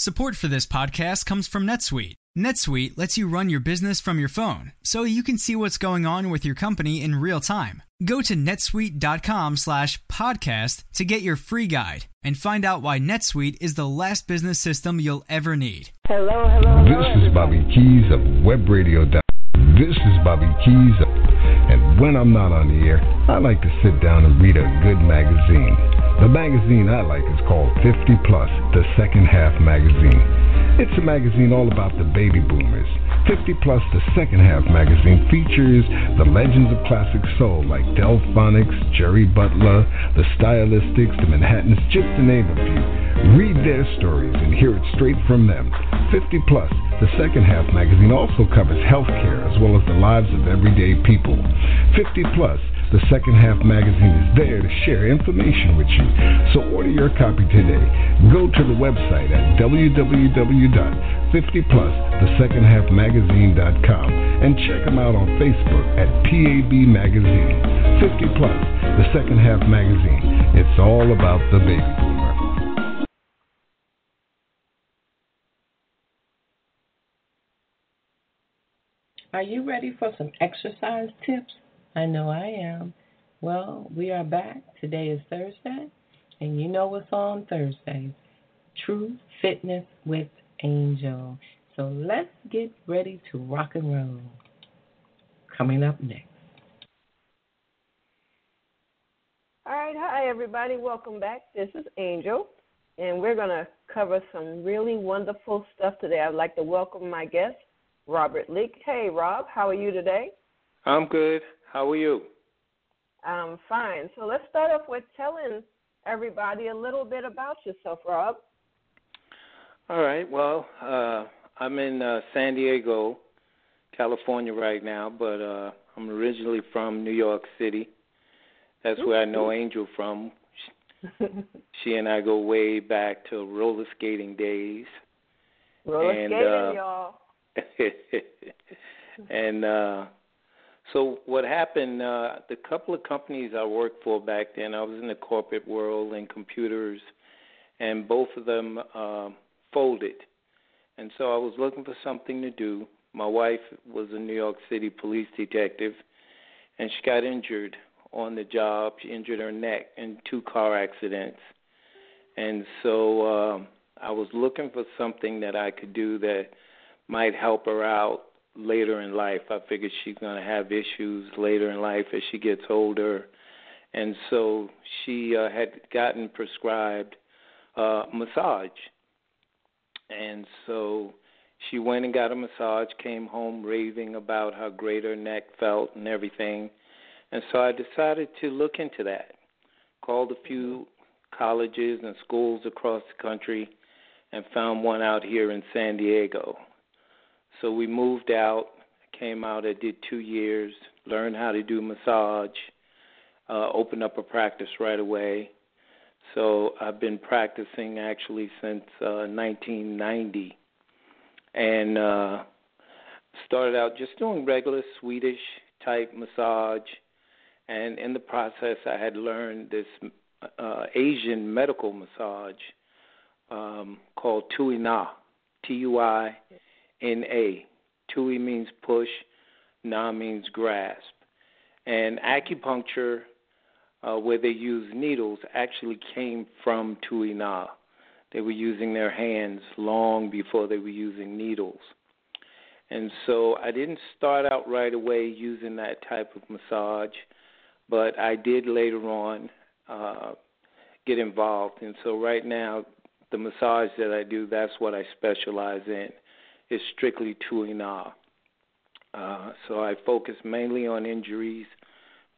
Support for this podcast comes from NetSuite. NetSuite lets you run your business from your phone, so you can see what's going on with your company in real time. Go to netsuite.com/podcast to get your free guide and find out why NetSuite is the last business system you'll ever need. Hello, hello, hello. This is Bobby Keys of WebRadio. This is Bobby Keys, and when I'm not on the air, I like to sit down and read a good magazine. The magazine I like is called 50 Plus, the Second Half Magazine. It's a magazine all about the baby boomers. 50 Plus, the Second Half magazine features the legends of classic soul like Delfonics, Jerry Butler, the Stylistics, the Manhattans, just to name a few. Read their stories and hear it straight from them. 50 Plus, the Second Half magazine also covers healthcare as well as the lives of everyday people. 50 Plus, the Second Half magazine is there to share information with you. So order your copy today. Go to the website at www.50plusthesecondhalfmagazine.com and check them out on Facebook at PAB Magazine. 50 Plus, the Second Half magazine. It's all about the baby boomer. Are you ready for some exercise tips? I know I am. Well, we are back. Today is Thursday, and you know what's on Thursdays True Fitness with Angel. So let's get ready to rock and roll. Coming up next. All right, hi everybody. Welcome back. This is Angel, and we're going to cover some really wonderful stuff today. I'd like to welcome my guest, Robert Leak. Hey, Rob, how are you today? I'm good. How are you? I'm fine. So let's start off with telling everybody a little bit about yourself, Rob. All right. Well, uh, I'm in uh, San Diego, California right now, but uh, I'm originally from New York City. That's where I know Angel from. she and I go way back to roller skating days. Roller and, skating, uh, y'all. and uh so what happened uh the couple of companies I worked for back then I was in the corporate world and computers and both of them uh, folded. And so I was looking for something to do. My wife was a New York City police detective and she got injured on the job. She injured her neck in two car accidents. And so uh, I was looking for something that I could do that might help her out later in life. I figured she's going to have issues later in life as she gets older. And so she uh, had gotten prescribed uh, massage. And so she went and got a massage, came home raving about how great her neck felt and everything. And so I decided to look into that. Called a few colleges and schools across the country and found one out here in San Diego. So we moved out, came out, I did two years, learned how to do massage, uh, opened up a practice right away. So I've been practicing actually since uh, 1990, and uh, started out just doing regular Swedish type massage, and in the process I had learned this uh, Asian medical massage um, called Tui Na, T U I N A. Tui means push, Na means grasp. And acupuncture, uh, where they use needles, actually came from Tui Na. They were using their hands long before they were using needles. And so I didn't start out right away using that type of massage, but I did later on uh, get involved. And so right now, the massage that I do, that's what I specialize in is strictly Tui Na. Uh, so I focus mainly on injuries.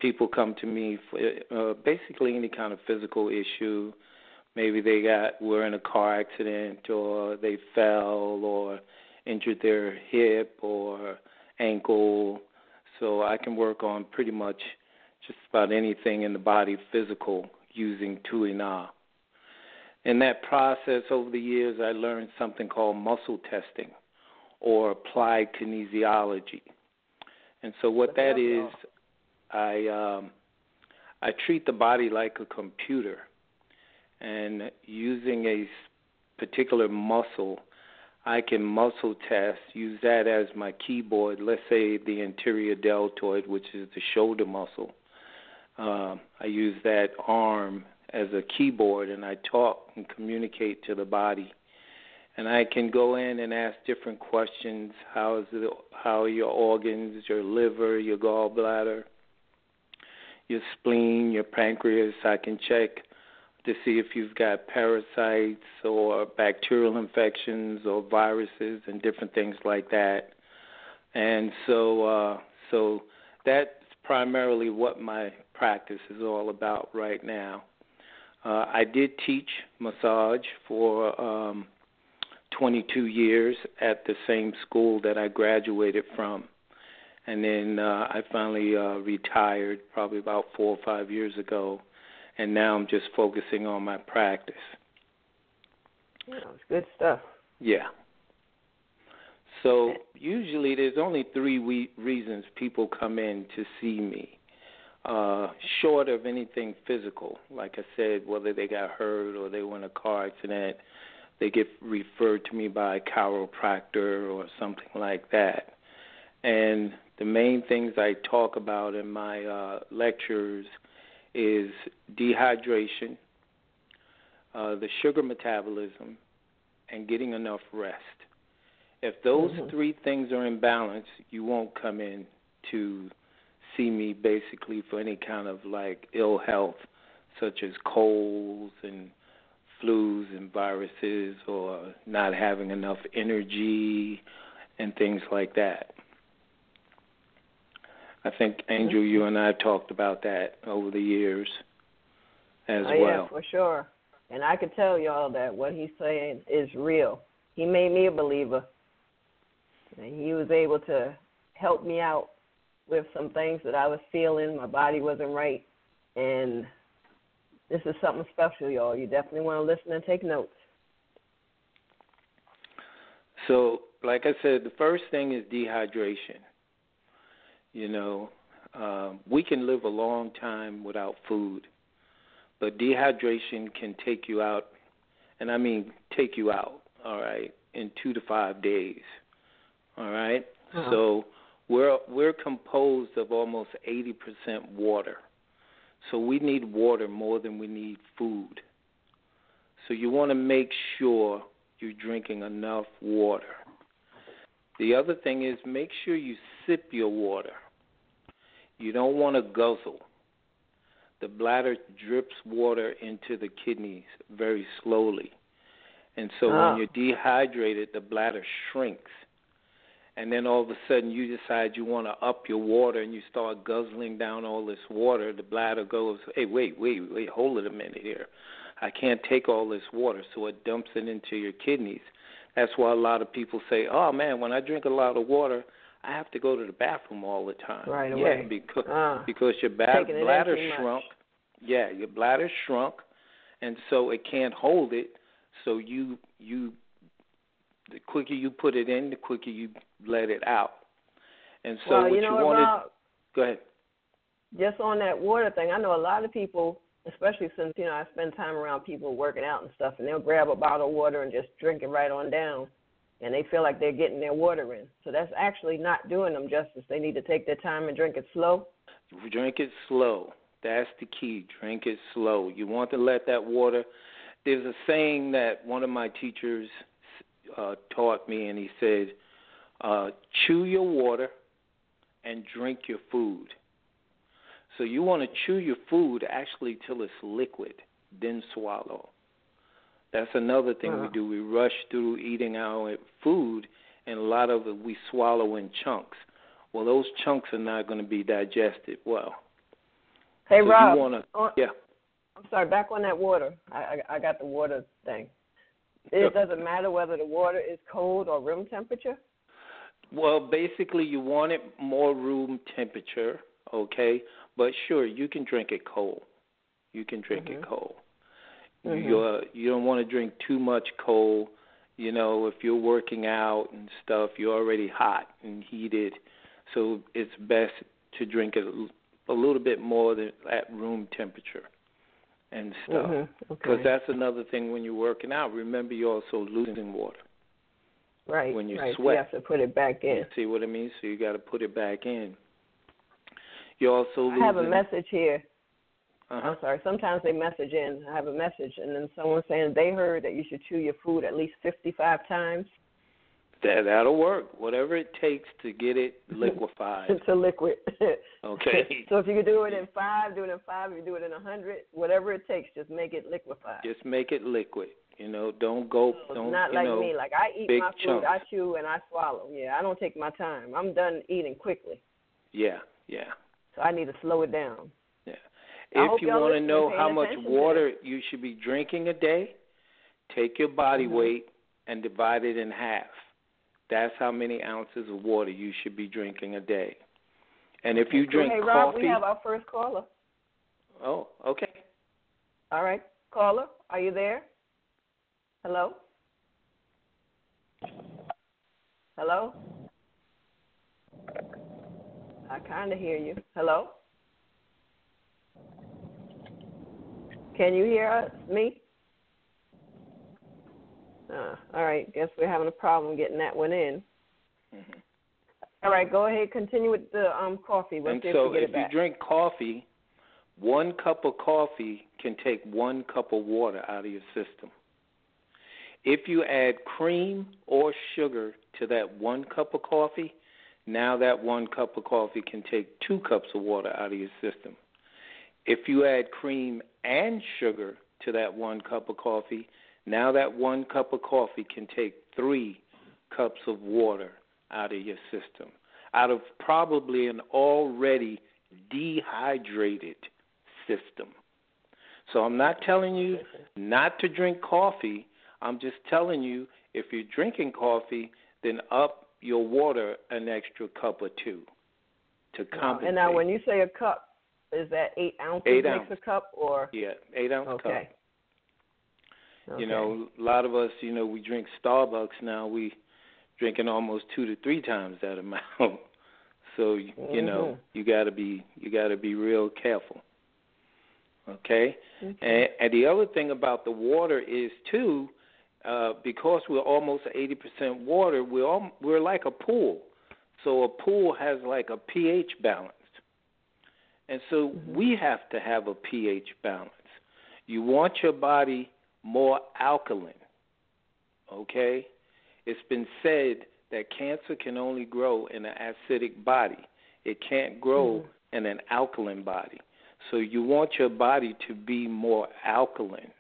People come to me for uh, basically any kind of physical issue. Maybe they got were in a car accident, or they fell, or injured their hip or ankle. So I can work on pretty much just about anything in the body physical using Tui Na. In that process, over the years, I learned something called muscle testing or applied kinesiology. And so what that is, I um, I treat the body like a computer, and using a particular muscle, I can muscle test, use that as my keyboard. Let's say the anterior deltoid, which is the shoulder muscle. Uh, I use that arm as a keyboard, and I talk and communicate to the body. And I can go in and ask different questions. How is it? How are your organs? Your liver, your gallbladder, your spleen, your pancreas. I can check to see if you've got parasites or bacterial infections or viruses and different things like that. And so, uh, so that's primarily what my practice is all about right now. Uh, I did teach massage for um, 22 years at the same school that I graduated from. And then uh, I finally uh, retired probably about four or five years ago and now I'm just focusing on my practice. Yeah, it's good stuff. Yeah. So usually there's only three we- reasons people come in to see me. Uh, short of anything physical, like I said, whether they got hurt or they were in a car accident, they get referred to me by a chiropractor or something like that. And the main things I talk about in my uh, lectures is dehydration, uh, the sugar metabolism, and getting enough rest. If those mm-hmm. three things are in balance, you won't come in to see me basically for any kind of like ill health, such as colds and flus and viruses, or not having enough energy and things like that. I think Angel, you and I talked about that over the years as oh, well. Yeah, for sure. And I can tell y'all that what he's saying is real. He made me a believer. And he was able to help me out with some things that I was feeling. My body wasn't right. And this is something special, y'all. You definitely want to listen and take notes. So, like I said, the first thing is dehydration. You know, uh, we can live a long time without food, but dehydration can take you out, and I mean take you out. All right, in two to five days. All right? uh-huh. So we're we're composed of almost eighty percent water. So we need water more than we need food. So you want to make sure you're drinking enough water. The other thing is make sure you sip your water. You don't want to guzzle. The bladder drips water into the kidneys very slowly. And so Ah. when you're dehydrated, the bladder shrinks. And then all of a sudden you decide you want to up your water and you start guzzling down all this water. The bladder goes, hey, wait, wait, wait, hold it a minute here. I can't take all this water. So it dumps it into your kidneys. That's why a lot of people say, oh, man, when I drink a lot of water, I have to go to the bathroom all the time. Right yeah, away. because Ah. because your ba- Taking it in bladder shrunk. Yeah, your bladder shrunk, and so it can't hold it. So you you the quicker you put it in, the quicker you let it out. And so well, what you know what, want to go ahead. just on that water thing, I know a lot of people, especially since you know I spend time around people working out and stuff, and they'll grab a bottle of water and just drink it right on down, and they feel like they're getting their water in. So that's actually not doing them justice. They need to take their time and drink it slow. Drink it slow. That's the key. Drink it slow. You want to let that water. There's a saying that one of my teachers uh, taught me, and he said, uh, "Chew your water and drink your food." So you want to chew your food actually till it's liquid, then swallow. That's another thing we Uh-huh. do. We rush through eating our food, and a lot of it we swallow in chunks. Well, those chunks are not going to be digested well. Hey so Rob, to, on, yeah. I'm sorry. Back on that water, I, I I got the water thing. It doesn't matter whether the water is cold or room temperature. Well, basically, you want it more room temperature, okay? But sure, you can drink it cold. You can drink Mhm. it cold. Mhm. You uh, you don't want to drink too much cold. You know, if you're working out and stuff, you're already hot and heated, so it's best to drink it a little bit more than at room temperature. And stuff. Mm-hmm. Because okay. that's another thing when you're working out. Remember, you're also losing water. right. when you right. Sweat. you have to put it back in. You see what I mean? So you got to put it back in. You're also losing. I have a message here. Uh-huh. I'm sorry. Sometimes they message in. I have a message, and then someone saying they heard that you should chew your food at least 55 times That that'll work. Whatever it takes to get it liquefied. to liquid. Okay. so if you can do it in five, do it in five. If you do it in a hundred, whatever it takes, just make it liquefied. Just make it liquid. You know, don't go. Don't it's not like know? me. Like I eat my food, chunks. I chew and I swallow. Yeah, I don't take my time. I'm done eating quickly, Yeah, yeah, so I need to slow it down. yeah. If you want to know how much water you should be drinking a day, take your body Mhm. weight and divide it in half. That's how many ounces of water you should be drinking a day. And if you drink hey Rob, coffee, we have our first caller. oh, okay. All right, caller, are you there? Hello. Hello. I kind of hear you. Hello. Can you hear us? Me? Uh, all right. Guess we're having a problem getting that one in. hmm All right. Go ahead. Continue with the um coffee. We'll And see if so if you drink coffee, one cup of coffee can take one cup of water out of your system. If you add cream or sugar to that one cup of coffee, now that one cup of coffee can take two cups of water out of your system. If you add cream and sugar to that one cup of coffee, now that one cup of coffee can take three cups of water out of your system, out of probably an already dehydrated system. So I'm not telling you not to drink coffee. I'm just telling you if you're drinking coffee, then up your water an extra cup or two to compensate. And now, when you say a cup, is that eight ounces Eight makes ounces. a cup, or yeah, eight ounce cup. Okay? You know, a lot of us, you know, we drink Starbucks now. We drinking almost two to three times that amount. So you, you know, you got to be you got to be real careful. Okay? Okay. And, and the other thing about the water is too, uh, because we're almost eighty percent water, we're all, we're like a pool. So a pool has like a pH balance, and so Mhm. we have to have a pH balance. You want your body more alkaline. Okay, it's been said that cancer can only grow in an acidic body. It can't grow Mhm. in an alkaline body. So you want your body to be more alkaline.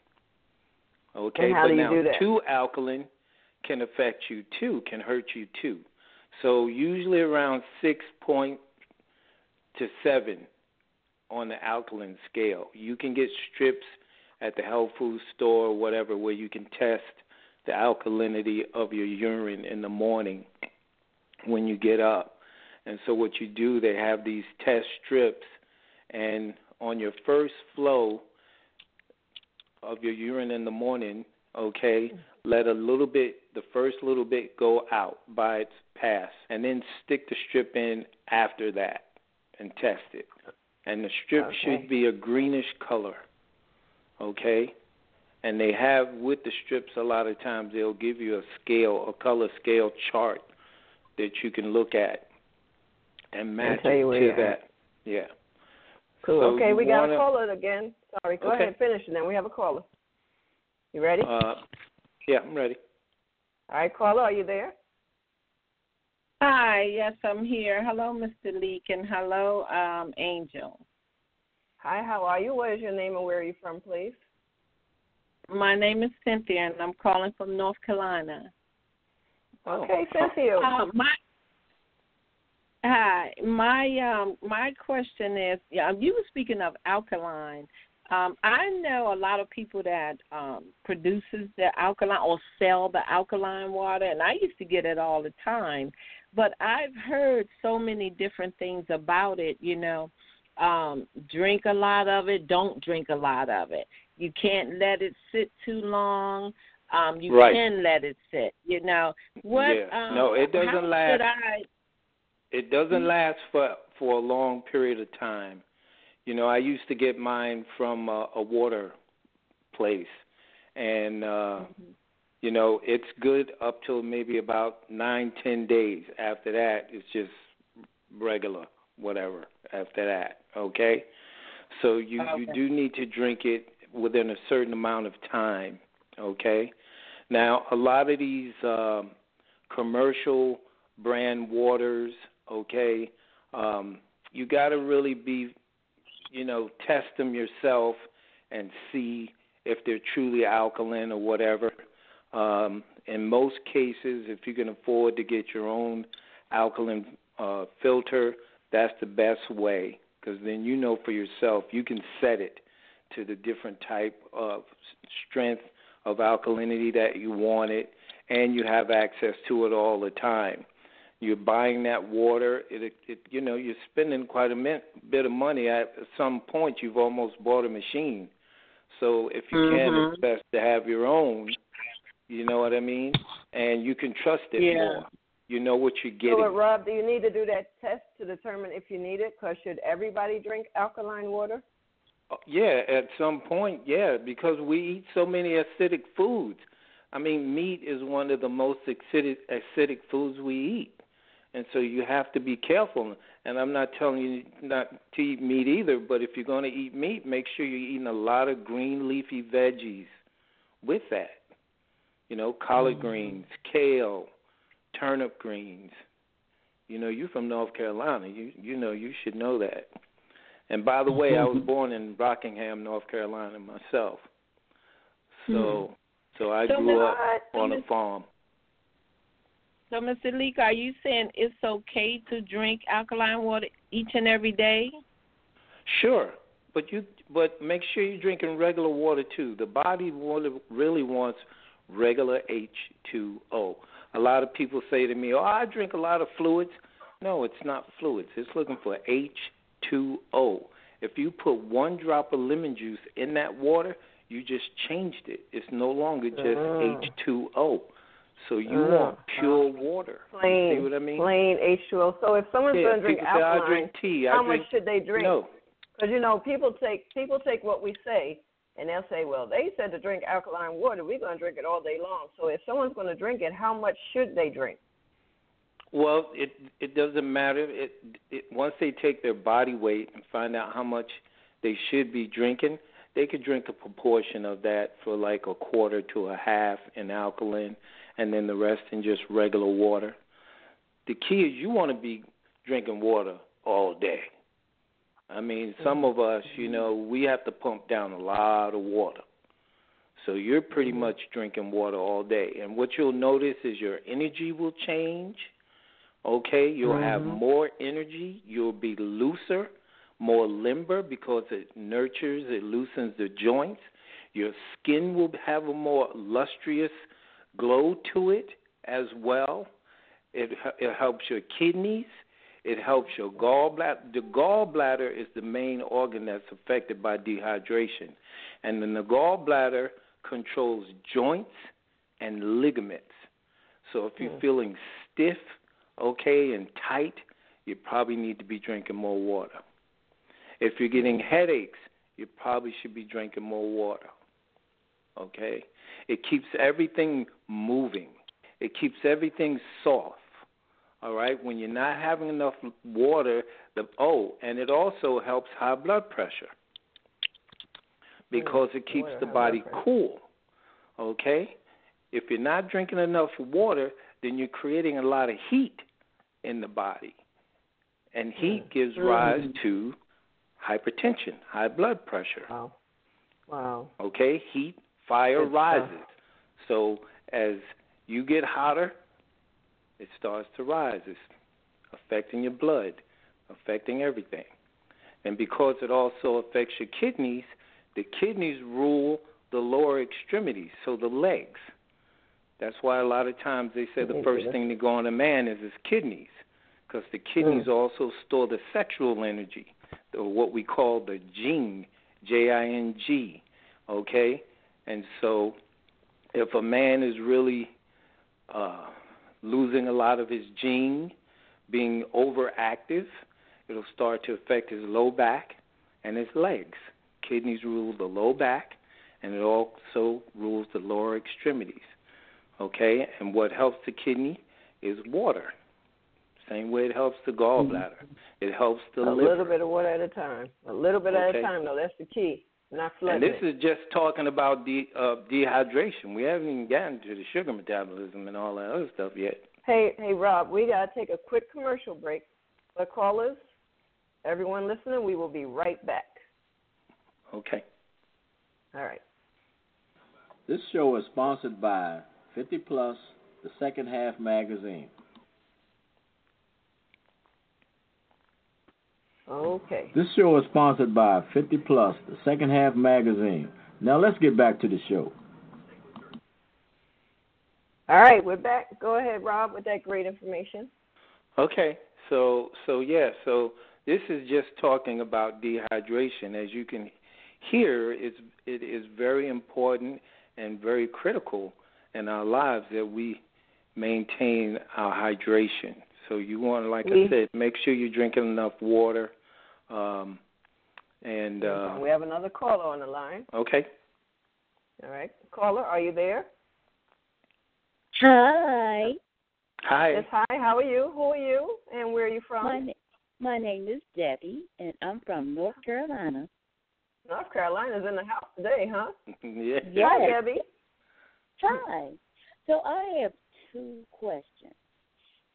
Okay, but now too alkaline can affect you too, can hurt you too. So usually around six point to seven on the alkaline scale. You can get strips at the health food store or whatever where you can test the alkalinity of your urine in the morning when you get up. And so what you do, they have these test strips and on your first flow of your urine in the morning, okay, let a little bit the first little bit go out by its pass and then stick the strip in after that and test it. And the strip Okay. should be a greenish color. Okay? And they have with the strips a lot of times they'll give you a scale, a color scale chart that you can look at and match tell it you to you're that. at. Yeah. Cool. So okay, we got wanna- a caller again. Sorry. Go Okay. ahead, finish, and then we have a caller. You ready? Uh yeah, I'm ready. All right, caller, are you there? Hi, yes, I'm here. Hello, Mr. Leak, and hello, um, Angel. Hi, how are you? What is your name and where are you from, please? My name is Cynthia, and I'm calling from North Carolina. Oh. Okay, Cynthia. Uh, my hi, my um, my question is, yeah, you were speaking of alkaline. Um, I know a lot of people that um, produces the alkaline or sell the alkaline water, and I used to get it all the time. But I've heard so many different things about it. You know, um, drink a lot of it, don't drink a lot of it. You can't let it sit too long. Um, you Right. can let it sit. You know what? Yeah. Um, No, it doesn't last. I, It doesn't last for for a long period of time. You know, I used to get mine from a, a water place, and uh, mm-hmm. you know it's good up till maybe about nine ten days. After that, it's just regular whatever. After that, okay. So you okay. you do need to drink it within a certain amount of time, okay. Now a lot of these um, commercial brand waters, okay. Um, you got to really be, you know, test them yourself and see if they're truly alkaline or whatever. Um, in most cases, if you can afford to get your own alkaline uh, filter, that's the best way because then you know for yourself you can set it to the different type of strength of alkalinity that you want it, and you have access to it all the time. You're buying that water. It, it you know, you're spending quite a bit of money. At some point, you've almost bought a machine. So if you mm-hmm. can, it's best to have your own. You know what I mean? And you can trust it yeah. more. You know what you're getting. So, Rob, do you need to do that test to determine if you need it? Because should everybody drink alkaline water? Uh, yeah, at some point, yeah, because we eat so many acidic foods. I mean, meat is one of the most acidic acidic foods we eat and so you have to be careful. And I'm not telling you not to eat meat either, but if you're going to eat meat, make sure you're eating a lot of green leafy veggies with that. You know, collard mm-hmm. greens, kale, turnip greens. You know, you're from North Carolina. You you know you should know that. And by the way, I was born in Rockingham, North Carolina myself. So mm-hmm. so I so grew up on a farm. So, Mr. Leak, are you saying it's okay to drink alkaline water each and every day? Sure, but you but make sure you're drinking regular water too. The body water really wants regular H2O. A lot of people say to me, "Oh, I drink a lot of fluids." No, it's not fluids. It's looking for H2O. If you put one drop of lemon juice in that water, you just changed it. It's no longer just uh-huh. H2O. So you uh, want pure water. Plain. See what I mean? Plain H2O. So if someone's yeah, going to drink alkaline, drink tea. How drink, much should they drink? No. Because you know people take people take what we say and they'll say, well, they said to drink alkaline water. We're going to drink it all day long. So if someone's going to drink it, how much should they drink? Well, it it doesn't matter. It, it once they take their body weight and find out how much they should be drinking, they could drink a proportion of that for like a quarter to a half in alkaline and then the rest in just regular water. The key is you want to be drinking water all day. I mean, some of us, you know, we have to pump down a lot of water. So you're pretty much drinking water all day. And what you'll notice is your energy will change. Okay, you'll mm-hmm. have more energy, you'll be looser, more limber because it nurtures, it loosens the joints. Your skin will have a more lustrous glow to it as well. It, it helps your kidneys. It helps your gallbladder. The gallbladder is the main organ that's affected by dehydration. And then the gallbladder controls joints and ligaments. So if you're mm. feeling stiff, okay, and tight, you probably need to be drinking more water. If you're getting headaches, you probably should be drinking more water. Okay? It keeps everything moving. It keeps everything soft. All right, when you're not having enough water, the oh, and it also helps high blood pressure because it keeps the body cool. Okay? If you're not drinking enough water, then you're creating a lot of heat in the body. And heat mm. gives rise to hypertension, high blood pressure. Wow. Wow. Okay? Heat Fire rises. So as you get hotter, it starts to rise. It's affecting your blood, affecting everything. And because it also affects your kidneys, the kidneys rule the lower extremities, so the legs. That's why a lot of times they say the first thing to go on a man is his kidneys, because the kidneys mm. also store the sexual energy, or what we call the jing, J I N G. Okay, and so, if a man is really uh, losing a lot of his jing, being overactive, it'll start to affect his low back and his legs. Kidneys rule the low back and it also rules the lower extremities. Okay, and what helps the kidney is water. Same way it helps the gallbladder. Mm-hmm. It helps the a liver. little bit of water at a time. A little bit okay. at a time, though. That's the key. Not flooding. And this is just talking about de- uh, dehydration. We haven't even gotten to the sugar metabolism and all that other stuff yet. Hey, hey, Rob, we gotta take a quick commercial break. But callers, everyone listening, we will be right back. Okay. All right. This show is sponsored by 50 Plus, the Second Half magazine. Okay. This show is sponsored by 50 Plus, the Second Half magazine. Now let's get back to the show. All right, we're back. Go ahead, Rob, with that great information. Okay. So so yeah, so this is just talking about dehydration. As you can hear, it's it is very important and very critical in our lives that we maintain our hydration. So you want, like we, I mm-hmm. said, make sure you're drinking enough water. Um, and uh, we have another caller on the line. Okay. All right, caller, are you there? Hi. Hi. Yes, hi. How are you? Who are you? And where are you from? My, my name is Debbie, and I'm from North Carolina. North Carolina's in the house today, huh? yeah. Yes. Hi, Debbie. Hi. So I have two questions.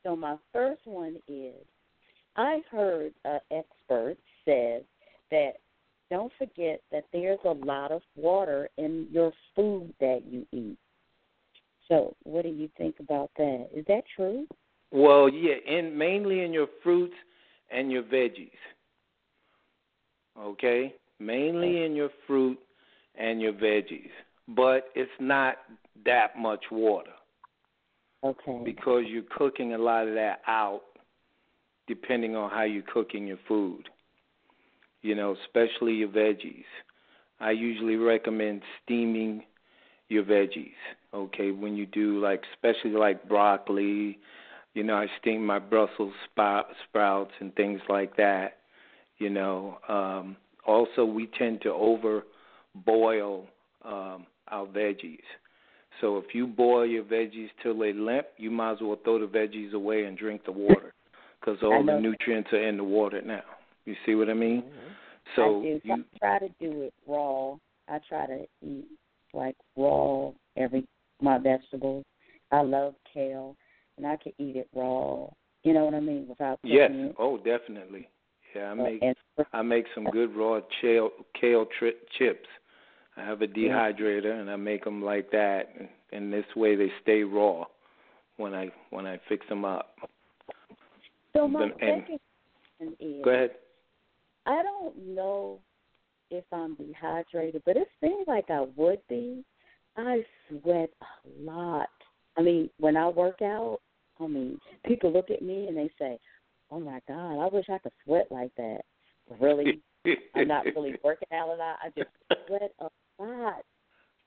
So my first one is, I heard an expert says that don't forget that there's a lot of water in your food that you eat. So, what do you think about that? Is that true? Well, yeah, in mainly in your fruits and your veggies. Okay? Mainly in your fruit and your veggies. But it's not that much water. Okay. Because you're cooking a lot of that out depending on how you're cooking your food. You know, especially your veggies. I usually recommend steaming your veggies. Okay, when you do like especially like broccoli, you know, I steam my Brussels sprouts and things like that. You know, um, also we tend to over boil um, our veggies. So if you boil your veggies till they limp, you might as well throw the veggies away and drink the water because all the nutrients are in the water now. You see what I mean? Mm-hmm. So I do. you I try to do it raw. I try to eat like raw every my vegetables. I love kale, and I can eat it raw. You know what I mean? Without yes. it. Oh, definitely. Yeah, I make and, I make some good raw kale kale tri- chips. I have a dehydrator and I make them like that, and, and this way they stay raw when I when I fix them up. So my and, second question is. Go ahead. I don't know if I'm dehydrated, but it seems like I would be. I sweat a lot. I mean, when I work out, I mean, people look at me and they say, "Oh my God, I wish I could sweat like that." Really, I'm not really working out a lot. I just sweat a lot,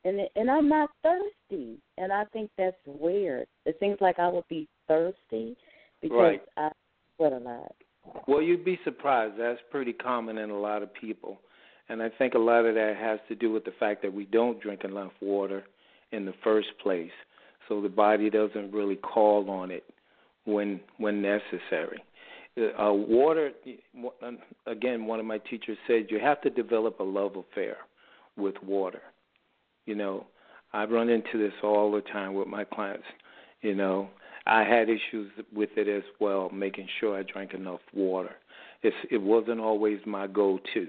and and I'm not thirsty. And I think that's weird. It seems like I would be thirsty because right. I sweat a lot. Well, you'd be surprised. That's pretty common in a lot of people. And I think a lot of that has to do with the fact that we don't drink enough water in the first place. So the body doesn't really call on it when when necessary. Uh, water, again, one of my teachers said you have to develop a love affair with water. You know, I run into this all the time with my clients. You know, I had issues with it as well, making sure I drank enough water. It's, it wasn't always my go-to.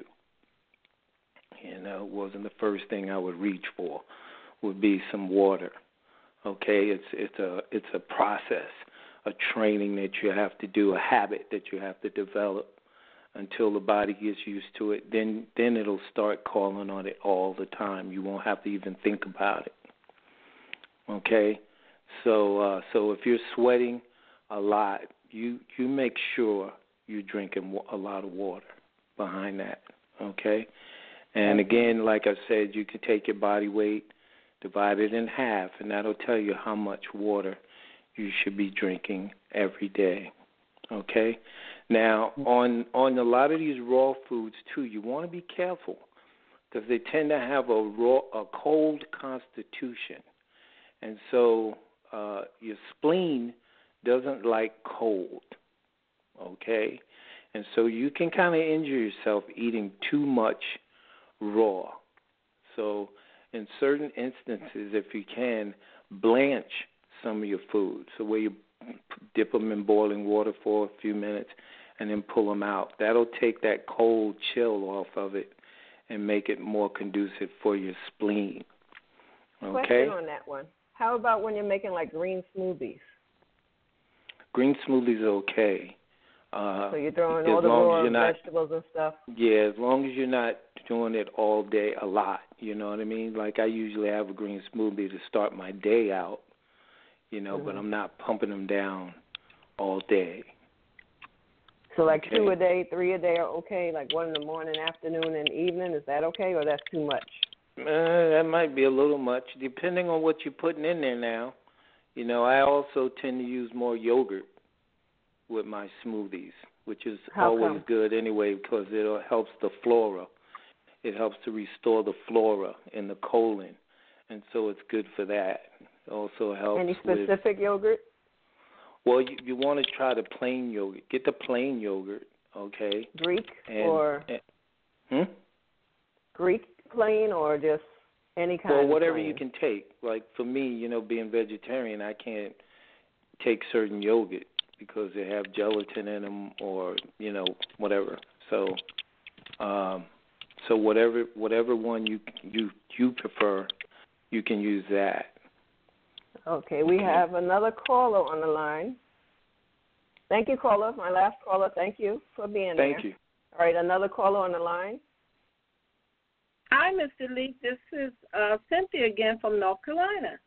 You know, it wasn't the first thing I would reach for. Would be some water. Okay, it's it's a it's a process, a training that you have to do, a habit that you have to develop until the body gets used to it. Then then it'll start calling on it all the time. You won't have to even think about it. Okay, so uh, so if you're sweating a lot, you you make sure you're drinking a lot of water behind that. Okay, and again, like I said, you can take your body weight, divide it in half, and that'll tell you how much water you should be drinking every day. Okay. Now, on on a lot of these raw foods too, you want to be careful because they tend to have a raw, a cold constitution, and so uh, your spleen doesn't like cold. Okay, and so you can kind of injure yourself eating too much raw. So, in certain instances, if you can, blanch some of your food. So, where you dip them in boiling water for a few minutes and then pull them out. That'll take that cold chill off of it and make it more conducive for your spleen. Okay. Question on that one. How about when you're making like green smoothies? Green smoothies are okay. Uh, so you're throwing all the raw vegetables and stuff. Yeah, as long as you're not doing it all day a lot. You know what I mean? Like I usually have a green smoothie to start my day out. You know, mm-hmm. but I'm not pumping them down all day. So like okay. two a day, three a day are okay. Like one in the morning, afternoon, and evening. Is that okay, or that's too much? Uh, that might be a little much, depending on what you're putting in there. Now, you know, I also tend to use more yogurt with my smoothies, which is How always come? good anyway because it helps the flora. It helps to restore the flora in the colon, and so it's good for that. It also helps. Any specific with, yogurt? Well, you, you want to try the plain yogurt. Get the plain yogurt, okay? Greek and, or and, hmm? Greek plain or just any kind. Well, whatever plain? you can take. Like for me, you know, being vegetarian, I can't take certain yogurt because they have gelatin in them or you know whatever. So, um, so whatever whatever one you you you prefer, you can use that. Okay, we have another caller on the line. Thank you, caller. My last caller. Thank you for being Thank there. Thank you. All right, another caller on the line. Hi, Mr. Lee. This is uh, Cynthia again from North Carolina.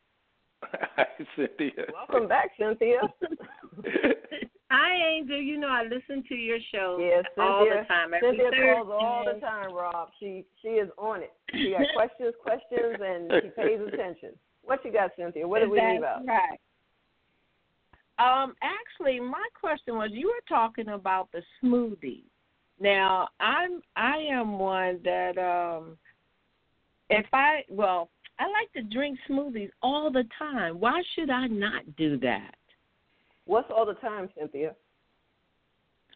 Hi, Cynthia. Welcome back, Cynthia. Hi, Angel. You know I listen to your show yes, all the time. Every Cynthia Thursday. calls all the time, Rob. She she is on it. She got questions, questions, and she pays attention. What you got, Cynthia? What did we That's leave out? Right. Um, actually, my question was you were talking about the smoothie. Now, I'm I am one that um if I well, I like to drink smoothies all the time. Why should I not do that? What's all the time, Cynthia?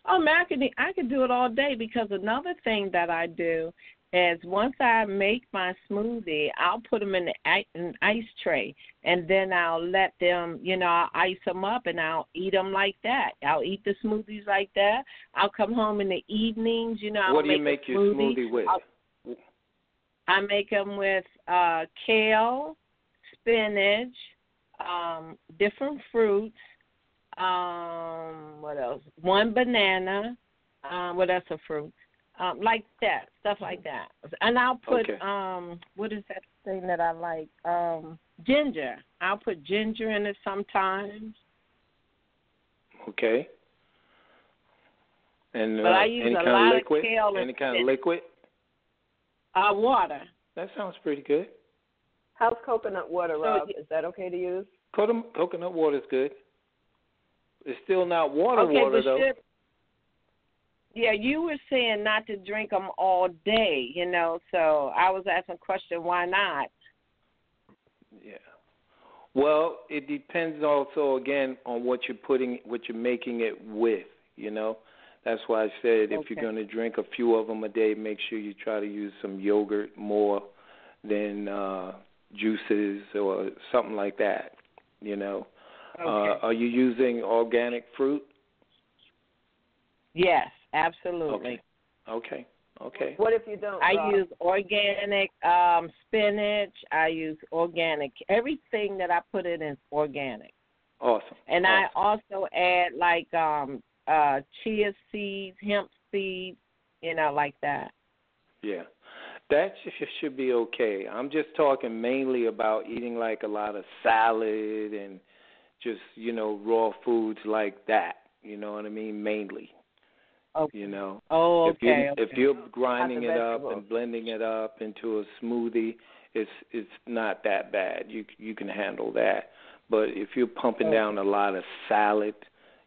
Oh, man, I could I could do it all day because another thing that I do is once I make my smoothie, I'll put them in an ice tray, and then I'll let them, you know, I'll ice them up, and I'll eat them like that. I'll eat the smoothies like that. I'll come home in the evenings, you know. I'll what do you make, make your smoothie, smoothie with? I'll, I make them with uh kale, spinach, um, different fruits. Um, what else? One banana. Um, what else a fruit? Um, like that, stuff like that. And I'll put Okay. um, what is that thing that I like? Um, ginger. I'll put ginger in it sometimes. Okay. And But uh, I use any a kind lot of of liquid? kale any kind of liquid? Uh, water. That sounds pretty good. How's coconut water, Rob? y- Is that okay to use? Coconut coconut water is good. It's still not water okay, water but though. should, yeah, you were saying not to drink them all day, you know. So I was asking a question, why not? Yeah. Well, it depends also again on what you're putting, what you're making it with. You know, that's why I said if you're going to drink a few of them a day, make sure you try to use some yogurt more than uh juices or something like that. You know. Uh, are you using organic fruit? yes, absolutely. Okay. Okay. Okay. What if you don't? I Rob? use organic um spinach. I use organic. Everything that I put in is organic. Awesome. And awesome. I also add like um uh chia seeds, hemp seeds, you know, like that. Yeah. That should be okay. I'm just talking mainly about eating like a lot of salad and just, you know, raw foods like that. You know what I mean? Mainly. Okay. You know. Oh, if you okay. if you're grinding it up and blending it up into a smoothie, it's it's not that bad. You you can handle that. But if you're pumping Okay. down a lot of salad,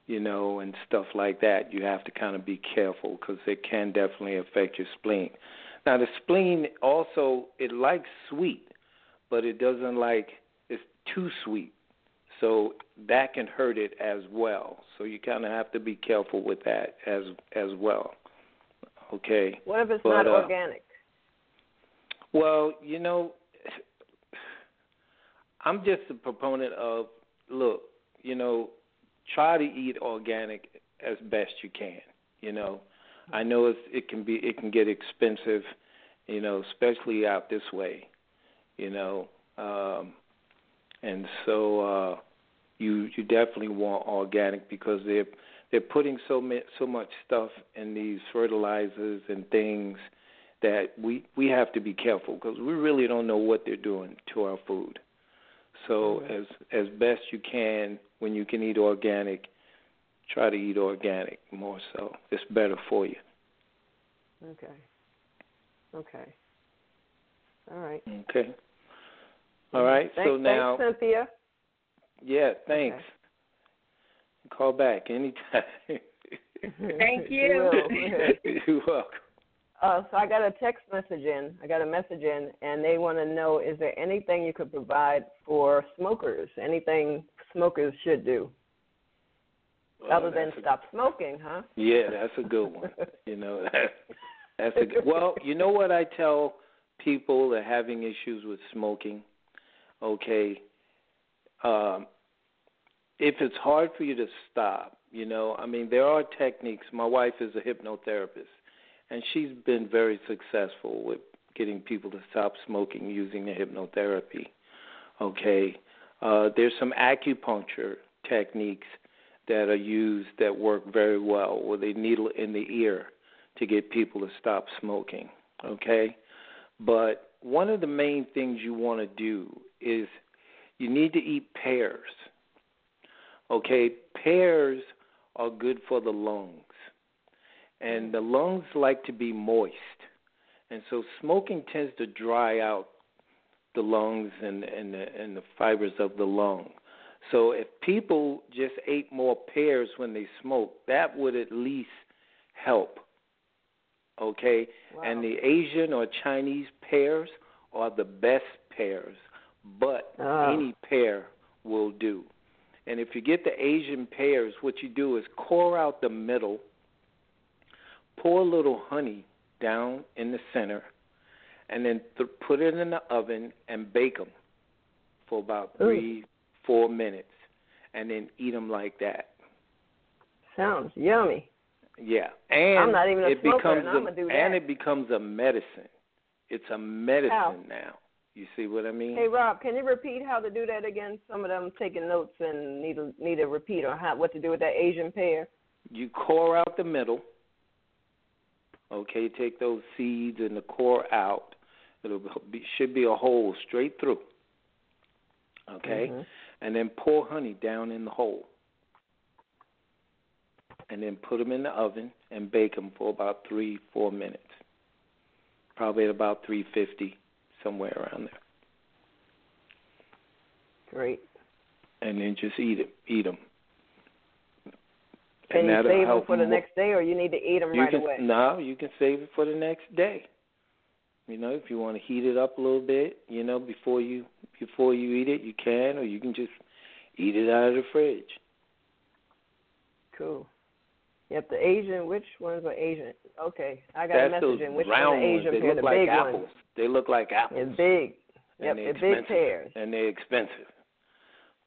you know, and stuff like that, you have to kind of be careful because it can definitely affect your spleen. Now the spleen also it likes sweet, but it doesn't like it's too sweet. So that can hurt it as well. So you kind of have to be careful with that as as well. Okay. What if it's But, not uh, organic? Well, you know, I'm just a proponent of look, you know, try to eat organic as best you can. You know, I know it's, it can be it can get expensive, you know, especially out this way. You know, um, and so uh, you you definitely want organic because they're they're putting so much so much stuff in these fertilizers and things that we we have to be careful because we really don't know what they're doing to our food. So as as best you can when you can eat organic, try to eat organic more so. It's better for you. Okay. Okay. All right. Okay. All right. Thanks, so now thanks, Cynthia. yeah, thanks. Okay. Call back anytime. Thank We you. will. You're welcome. Uh, so I got a text message in. I got a message in, and they want to know: Is there anything you could provide for smokers? Anything smokers should do Oh, other than a- stop smoking, huh? Yeah, that's a good one. you know, that, that's a good. Well, you know what I tell people that are having issues with smoking. Okay, um, if it's hard for you to stop, you know, I mean, there are techniques. My wife is a hypnotherapist, and she's been very successful with getting people to stop smoking using the hypnotherapy. Okay, uh, there's some acupuncture techniques that are used that work very well with a needle in the ear to get people to stop smoking. Okay? But one of the main things you want to do is you need to eat pears. Okay? Pears are good for the lungs. And the lungs like to be moist. And so smoking tends to dry out the lungs and, and, the, and the fibers of the lung. So if people just ate more pears when they smoke, that would at least help. Okay? Wow. And the Asian or Chinese pears are the best pears, but Ah. any pear will do. And if you get the Asian pears, what you do is core out the middle, pour a little honey down in the center, and then th- put it in the oven and bake them for about Ooh. three, four minutes, and then eat them like that. Sounds yummy. Yeah, and I'm not even a it smoker, becomes and a, I'ma do that. and it becomes a medicine. It's a medicine How? now. You see what I mean? Hey Rob, can you repeat how to do that again? Some of them taking notes and need a need a repeat on how what to do with that Asian pear. you core out the middle. Okay, take those seeds and the core out. It'll be, should be a hole straight through. Okay, Mhm. and then pour honey down in the hole, and then put them in the oven and bake them for about three, four minutes. Probably at about 350, somewhere around there, Great. and then just eat it. Eat them. Can you save them for the next day, or you need to eat them You right can away? no, you can save it for the next day. You know, if you want to heat it up a little bit, you know, before you before you eat it, you can, or you can just eat it out of the fridge. Cool. Yep, the Asian. Which ones are Asian? Okay, I got a That's those message in. Which round one are ones. Asian They look The like big apples. ones. They look like apples. It's big. and Yep, they're they're big pears. And they're expensive.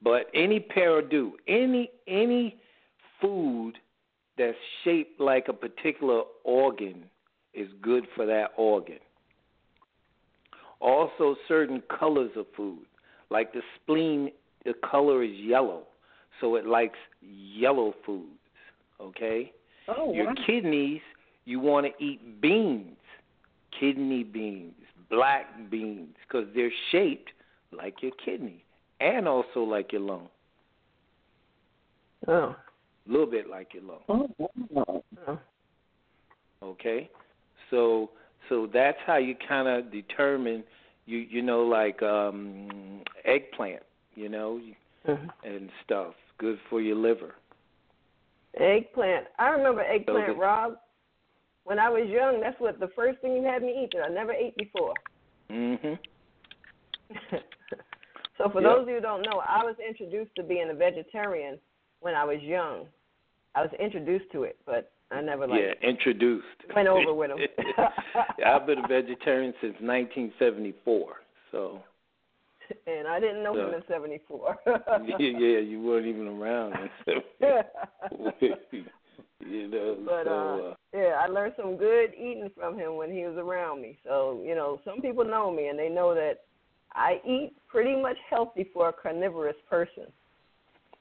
But any pear will do. Any any food that's shaped like a particular organ is good for that organ. Also, certain colors of food, like the spleen, the color is yellow, so it likes yellow foods. Okay. Oh, Your wow. kidneys, you want to eat beans, kidney beans, black beans, because they're shaped like your kidney and also like your lung, Oh. a little bit like your lung. Oh, wow. Okay, so so that's how you kind of determine you you know like um eggplant, you know, Mhm. and stuff, good for your liver. Eggplant. I remember eggplant, the- Rob. when I was young, that's what the first thing you had me eat that I never ate before. Mhm. so for Yep. those of you who don't know, I was introduced to being a vegetarian when I was young. I was introduced to it, but I never like yeah, introduced. went over with 'em. I've been a vegetarian since 1974. So and I didn't know him in '74. yeah, yeah, you weren't even around. you know, But so uh, uh, yeah, I learned some good eating from him when he was around me. So you know, some people know me and they know that I eat pretty much healthy for a carnivorous person.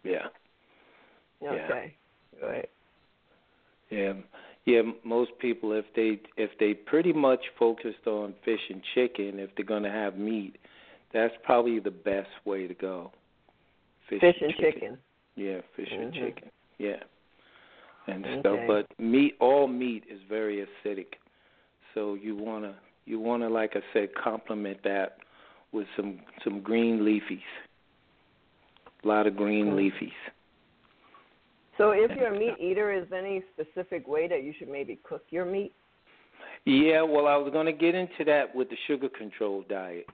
yeah, Yeah. Okay, go ahead. Yeah, yeah. Most people, if they if they pretty much focused on fish and chicken, if they're going to have meat, that's probably the best way to go. Fish, Fish and chicken. Yeah, fish and Mhm. chicken. Yeah. And Okay. stuff, but meat all meat is very acidic. So you want to you want to like I said complement that with some some green leafies. A lot of green Mm. leafies. So if you're a meat eater, is there any specific way that you should maybe cook your meat? Yeah, well, I was going to get into that with the sugar control diet.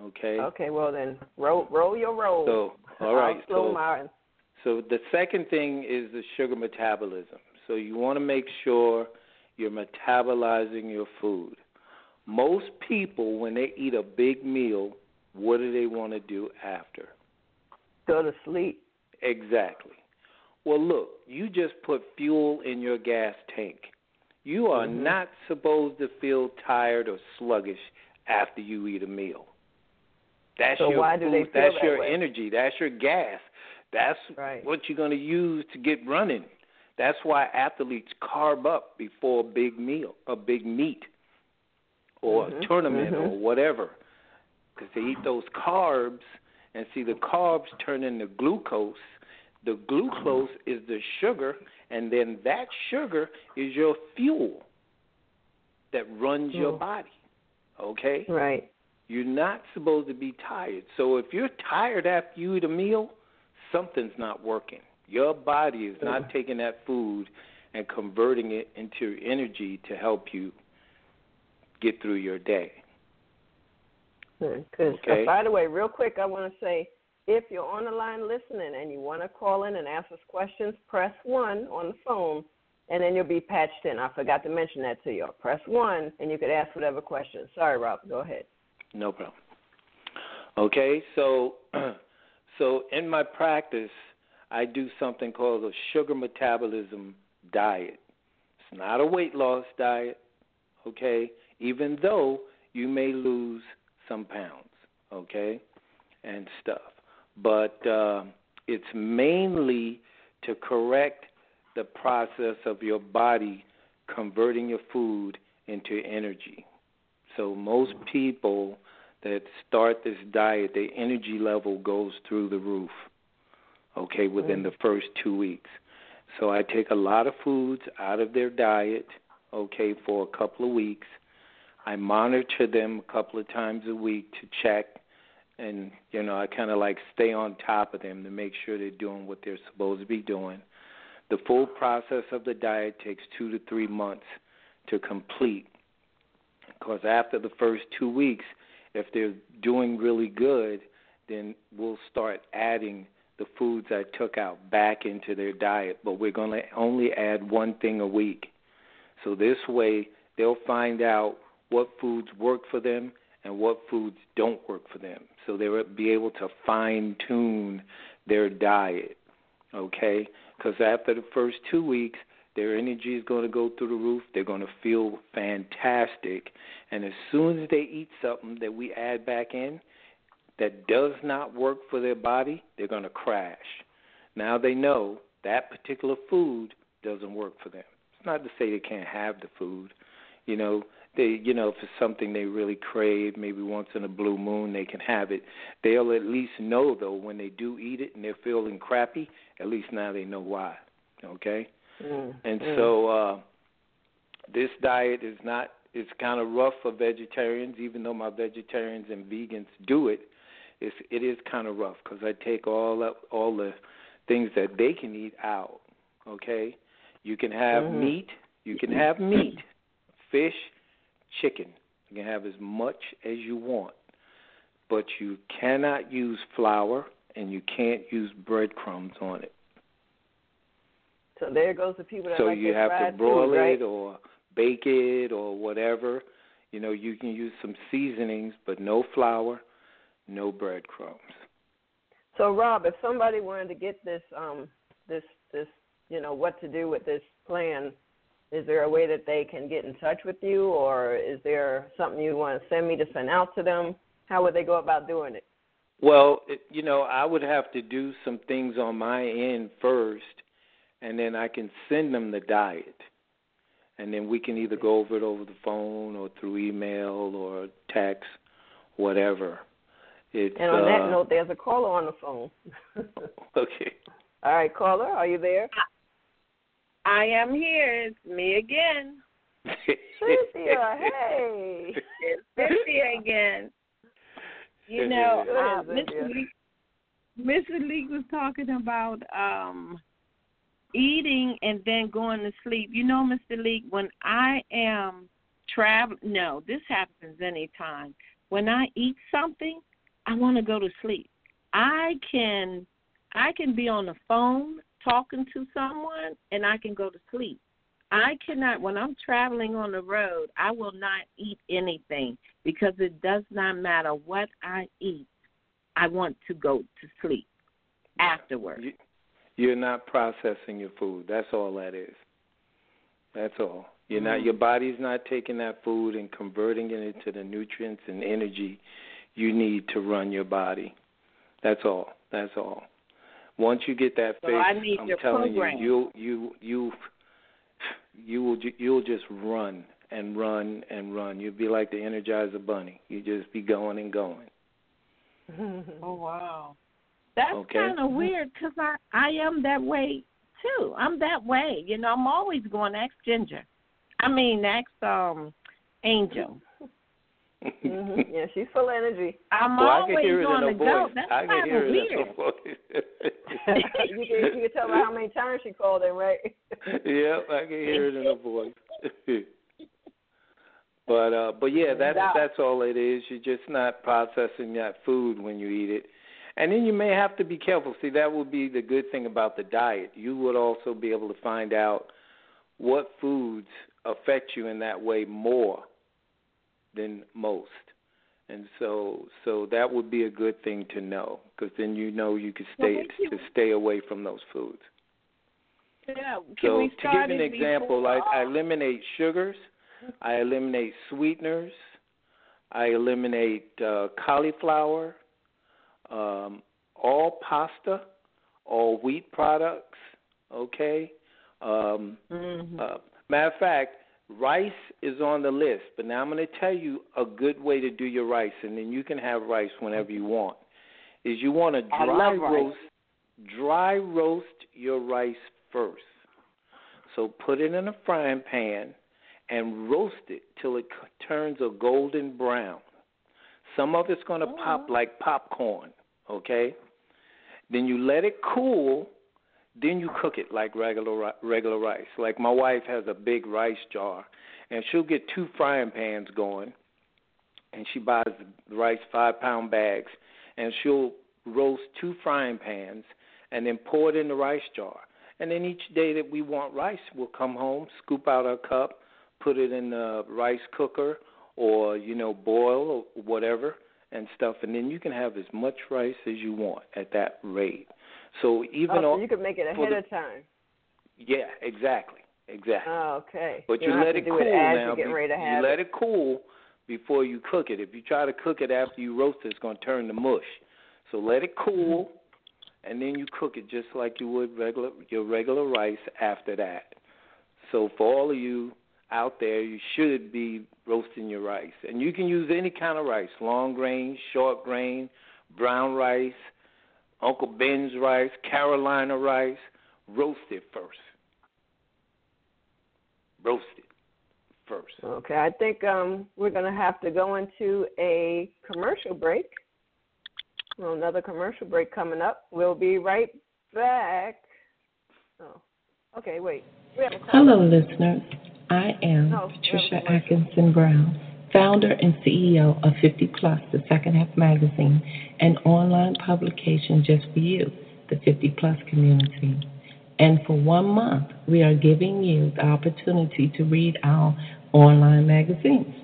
Okay. Okay, well then roll roll your roll. So, all right. So, mine. so the second thing is the sugar metabolism. So you want to make sure you're metabolizing your food. Most people, when they eat a big meal, what do they want to do after? Go to sleep. Exactly. Well, look, you just put fuel in your gas tank. You are Mhm. not supposed to feel tired or sluggish after you eat a meal. That's So your why do food. That's that your way? energy. That's your gas. That's Right. what you're going to use to get running. That's why athletes carb up before a big meal, a big meet, or Mhm, a tournament, mhm. or whatever, because they eat those carbs, and see the carbs turn into glucose. The glucose is the sugar, and then that sugar is your fuel that runs your Mm. body. Okay? Right. You're not supposed to be tired. So if you're tired after you eat a meal, something's not working. Your body is not Mm. taking that food and converting it into energy to help you get through your day. Because Okay. by the way, real quick, I want to say if you're on the line listening and you want to call in and ask us questions, press one on the phone, and then you'll be patched in. I forgot to mention that to you. Press one, and you could ask whatever questions. Sorry, Rob. Go ahead. No problem. Okay, so so in my practice, I do something called a sugar metabolism diet. It's not a weight loss diet, okay? Even though you may lose some pounds, okay, and stuff, but uh, it's mainly to correct the process of your body converting your food into energy. So most people that start this diet, their energy level goes through the roof. Okay, within the first two weeks. So I take a lot of foods out of their diet, okay, for a couple of weeks. I monitor them a couple of times a week to check and you know, I kind of like stay on top of them to make sure they're doing what they're supposed to be doing. The full process of the diet takes 2 to 3 months to complete because after the first two weeks, if they're doing really good, then we'll start adding the foods I took out back into their diet. But we're going to only add one thing a week. So this way, they'll find out what foods work for them and what foods don't work for them. So they'll be able to fine tune their diet. Okay? Because after the first two weeks, their energy is going to go through the roof. They're going to feel fantastic. And as soon as they eat something that we add back in that does not work for their body, they're going to crash. Now they know that particular food doesn't work for them. It's not to say they can't have the food. You know, they you know, if it's something they really crave, maybe once in a blue moon they can have it. They'll at least know though when they do eat it and they're feeling crappy, at least now they know why. Okay? Mm. And mm. so uh this diet is not it's kind of rough for vegetarians even though my vegetarians and vegans do it. It's it is kind of rough cuz I take all up all the things that they can eat out, okay? You can have Mhm. meat, you can have meat, fish, chicken. You can have as much as you want, but you cannot use flour and you can't use breadcrumbs on it. So there goes the people that so like you have to broil food, right? it or bake it or whatever. You know, you can use some seasonings, but no flour, no breadcrumbs. So Rob, if somebody wanted to get this um this this you know what to do with this plan, is there a way that they can get in touch with you or is there something you want to send me to send out to them? How would they go about doing it? Well, it, you know, I would have to do some things on my end first, and then I can send them the diet. And then we can either go over it over the phone or through email or text, whatever. It's, And on that uh, note, there's a caller on the phone. okay. All right, caller, are you there? I am here. It's me again. Cynthia, hey. It's Cynthia again. You know, uh. Mr. Lee, Mr. Lee was talking about um eating and then going to sleep. You know, Mr. Lee, when I am travel no, this happens anytime. When I eat something, I want to go to sleep. I can I can be on the phone talking to someone and I can go to sleep. I cannot when I'm traveling on the road, I will not eat anything because it does not matter what I eat. I want to go to sleep afterwards. You, you're not processing your food. That's all that is. That's all. You're not. Mm-hmm. Your body's not taking that food and converting it into the nutrients and energy you need to run your body. That's all. That's all. Once you get that So fix, I need I'm telling program. you, you you you you will you'll just run and run and run. You'll be like the Energizer Bunny. You just be going and going. Oh wow, that's Okay. kind of weird because I I am that way too. I'm that way. You know, I'm always going to ask Ginger. I mean, ask um Angel. Hmm Yeah, she's full of energy. I'm well, I always can hear it on in the go. voice. That's I can kind hear of it weird. in her voice. you can you can tell by how many times she called in, right? yep, I can hear it in her voice. but uh but yeah, that's Yeah. that's all it is. You're just not processing that food when you eat it. And then you may have to be careful. See, that would be the good thing about the diet. You would also be able to find out what foods affect you in that way more than most. And so so that would be a good thing to know because then you know you could stay we can- to stay away from those foods. Yeah, can So we to give an example, I, I eliminate sugars, I eliminate sweeteners, I eliminate uh, cauliflower, um, all pasta, all wheat products. Okay. Um, Mhm. uh, matter of fact, rice is on the list, but now I'm going to tell you a good way to do your rice, and then you can have rice whenever you want. Is you want to dry roast, dry roast your rice first. So put it in a frying pan and roast it till it turns a golden brown. Some of it's going to pop like popcorn, okay? Then you let it cool, then you cook it like regular regular rice. Like my wife has a big rice jar, and she'll get two frying pans going, and she buys the rice five pound bags, and she'll roast two frying pans, and then pour it in the rice jar. And then each day that we want rice, we'll come home, scoop out our cup, put it in the rice cooker, or you know boil or whatever and stuff, and then you can have as much rice as you want at that rate. So even oh, so you can make it ahead the- of time. yeah, exactly, exactly. Oh, okay. But you, you, let it cool it as now. be- ready to you let it. it cool before you cook it. If you try to cook it after you roast it, it's going to turn to mush. So let it cool, Mm-hmm. and then you cook it just like you would regular your regular rice after that. So for all of you out there, you should be roasting your rice, and you can use any kind of rice: long grain, short grain, brown rice, Uncle Ben's rice, Carolina rice. roasted first. Roasted first. Okay, I think um, we're going to have to go into a commercial break. Well, another commercial break coming up. We'll be right back. Oh, okay, wait. We have a. Hello, listeners. I am Patricia Atkinson Brown, founder and CEO of 50 Plus, the Second Half Magazine, an online publication just for you, the 50 Plus community. And for one month, we are giving you the opportunity to read our online magazines.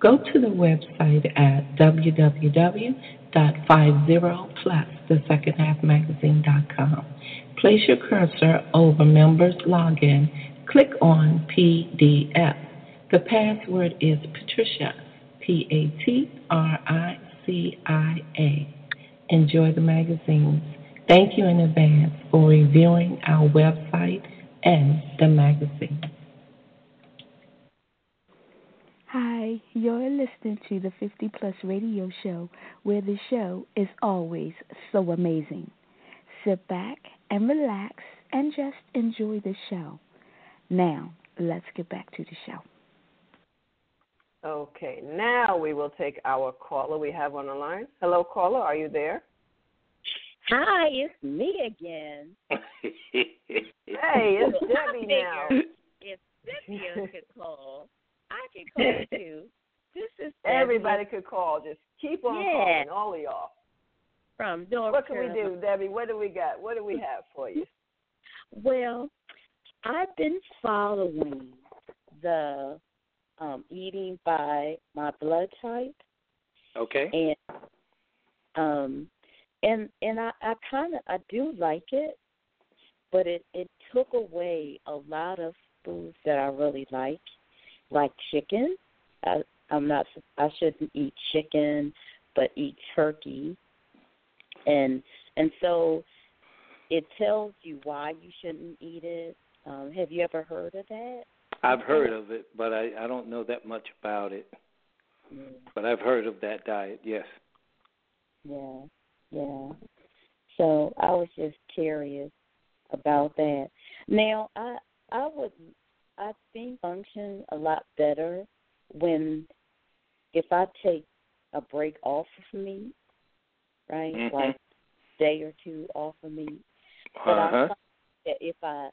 Go to the website at www.50plusthesecondhalfmagazine.com. Place your cursor over members login. Click on PDF. The password is Patricia, P A T R I C I A. Enjoy the magazines. Thank you in advance for reviewing our website and the magazine. Hi, you're listening to the 50 Plus Radio Show, where the show is always so amazing. Sit back and relax and just enjoy the show. Now, let's get back to the show. Okay, now we will take our caller we have on the line. Hello, caller, are you there? Hi, it's me again. hey, it's Debbie now. If Cynthia could call, I could call too. This is Debbie. everybody could call. Just keep on Yeah. calling, all of y'all. from North What can we do, Debbie? What do we got? What do we have for you? Well, I've been following the um, eating by my blood type, Okay. and um, and and I, I kind of I do like it, but it it took away a lot of foods that I really like, like chicken. I, I'm not I shouldn't eat chicken, but eat turkey, and and so it tells you why you shouldn't eat it. Um, have you ever heard of that? I've heard of it, but I I don't know that much about it. Mm. But I've heard of that diet. Yes. Yeah, yeah. So I was just curious about that. Now I I would I think function a lot better when if I take a break off of meat, right? Mhm. Like day or two off of meat. But I Uh huh. find that if I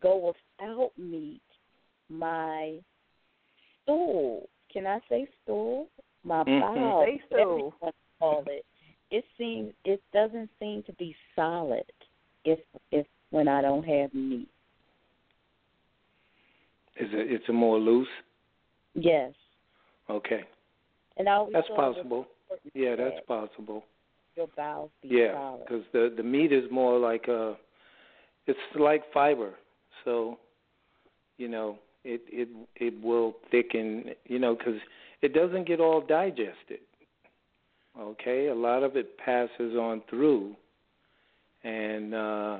go without meat, my stool can I say stool? My Mhm. bowel, Say stool. you want to call it. It seems it doesn't seem to be solid if if when I don't have meat. Is it? It's a more loose. Yes, Okay. and I That's thought it was possible. Yeah, that that's possible. Your bowels be Yeah, because the the meat is more like a, it's like fiber. So, you know, it it it will thicken. You know, because it doesn't get all digested. Okay, a lot of it passes on through, and uh,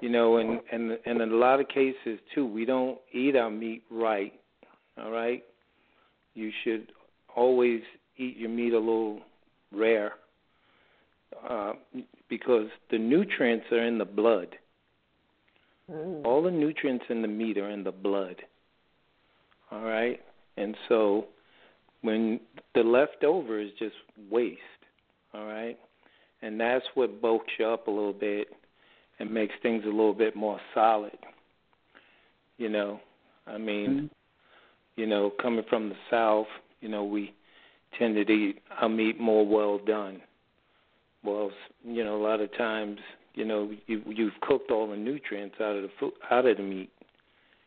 you know, and and and in a lot of cases too, we don't eat our meat right. All right, you should always eat your meat a little rare uh, because the nutrients are in the blood. Mm. All the nutrients in the meat are in the blood. All right? And so when the leftover is just waste, all right? And that's what bulks you up a little bit and makes things a little bit more solid. You know, I mean, you know, coming from the South, you know, we tend to eat our meat more well done. Well, you know, a lot of times, you know, you you've cooked all the nutrients out of the food, out of the meat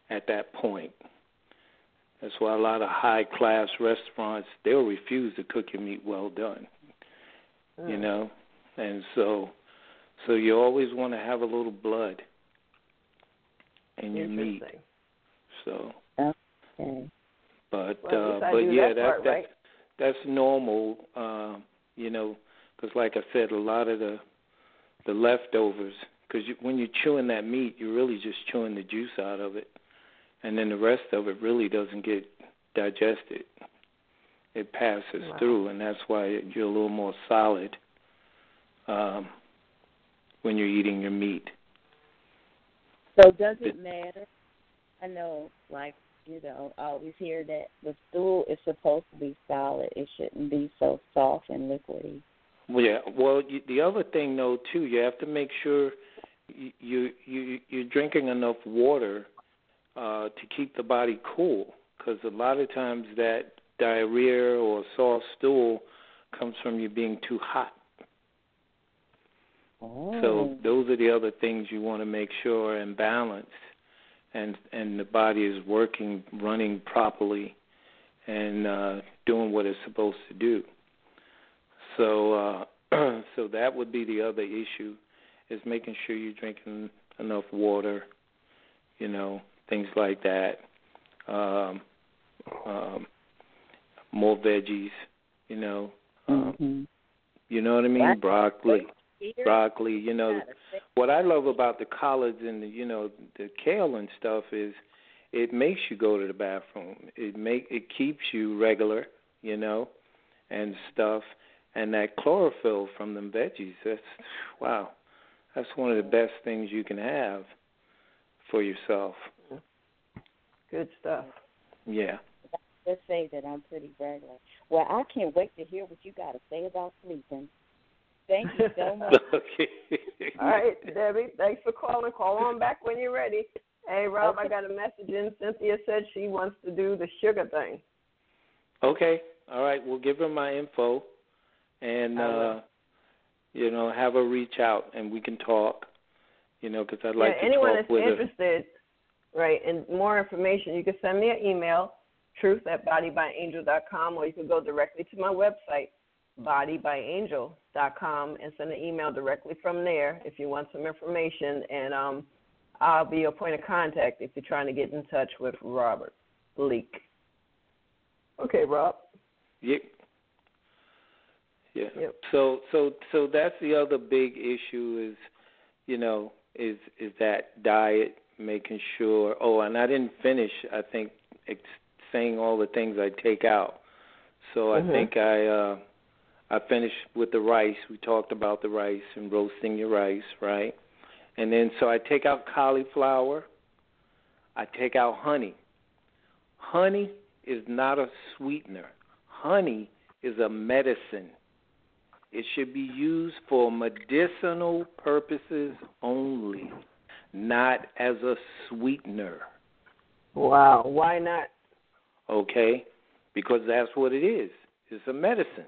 at that point. That's why a lot of high class restaurants they'll refuse to cook your meat well done. You Mm. know, and so so you always want to have a little blood in your meat. So, Okay. but Well, uh but yeah, that that part that's right. that's normal. Uh, you know, because like I said, a lot of the the leftovers. Because you, when you're chewing that meat, you're really just chewing the juice out of it, and then the rest of it really doesn't get digested. It passes Wow. through, and that's why you're a little more solid um, when you're eating your meat. So does it matter? I know, like you know, I always hear that the stool is supposed to be solid. It shouldn't be so soft and liquidy. Well, yeah. Well, you, the other thing though too, you have to make sure you you you you're drinking enough water uh, to keep the body cool. Because a lot of times that diarrhea or soft stool comes from you being too hot. Oh. So those are the other things you want to make sure and balance, and and the body is working, running properly, and uh, doing what it's supposed to do. So uh, so that would be the other issue, is making sure you're drinking enough water, you know, things like that. Um, um, more veggies, you know. Um, mm-hmm. You know what I mean? Broccoli Here, broccoli. You know, what I love about the collards and the you know the kale and stuff is it makes you go to the bathroom. It make it keeps you regular, you know, and stuff. And that chlorophyll from them veggies, that's wow. That's one of the best things you can have for yourself. Good stuff. Yeah. Let's say that I'm pretty regular. Well, I can't wait to hear what you got to say about sleeping. Thank you so much. okay. All right, Debbie. Thanks for calling. Call on back when you're ready. Hey, Rob, I got a message in. Cynthia said she wants to do the sugar thing. Okay. All right. We'll give her my info, and uh, you know, have her reach out, and we can talk. You know, because I'd like yeah, to anyone talk that's with her. interested, right, and more information, you can send me an email, truth at bodybyangel.com, or you can go directly to my website, bodybyangel.com, and send an email directly from there if you want some information. And um, I'll be your point of contact if you're trying to get in touch with Robert Leak. Okay, Rob. Yep. Yeah. Yep. So so so that's the other big issue is, you know, is is that diet, making sure. Oh, and I didn't finish. I think ex- saying all the things I take out. So Mhm. I think I uh I finished with the rice. We talked about the rice and roasting your rice, right? And then so I take out cauliflower. I take out honey. Honey is not a sweetener. Honey is a medicine. It should be used for medicinal purposes only, not as a sweetener. Wow. Why not? Okay? Because that's what it is. It's a medicine.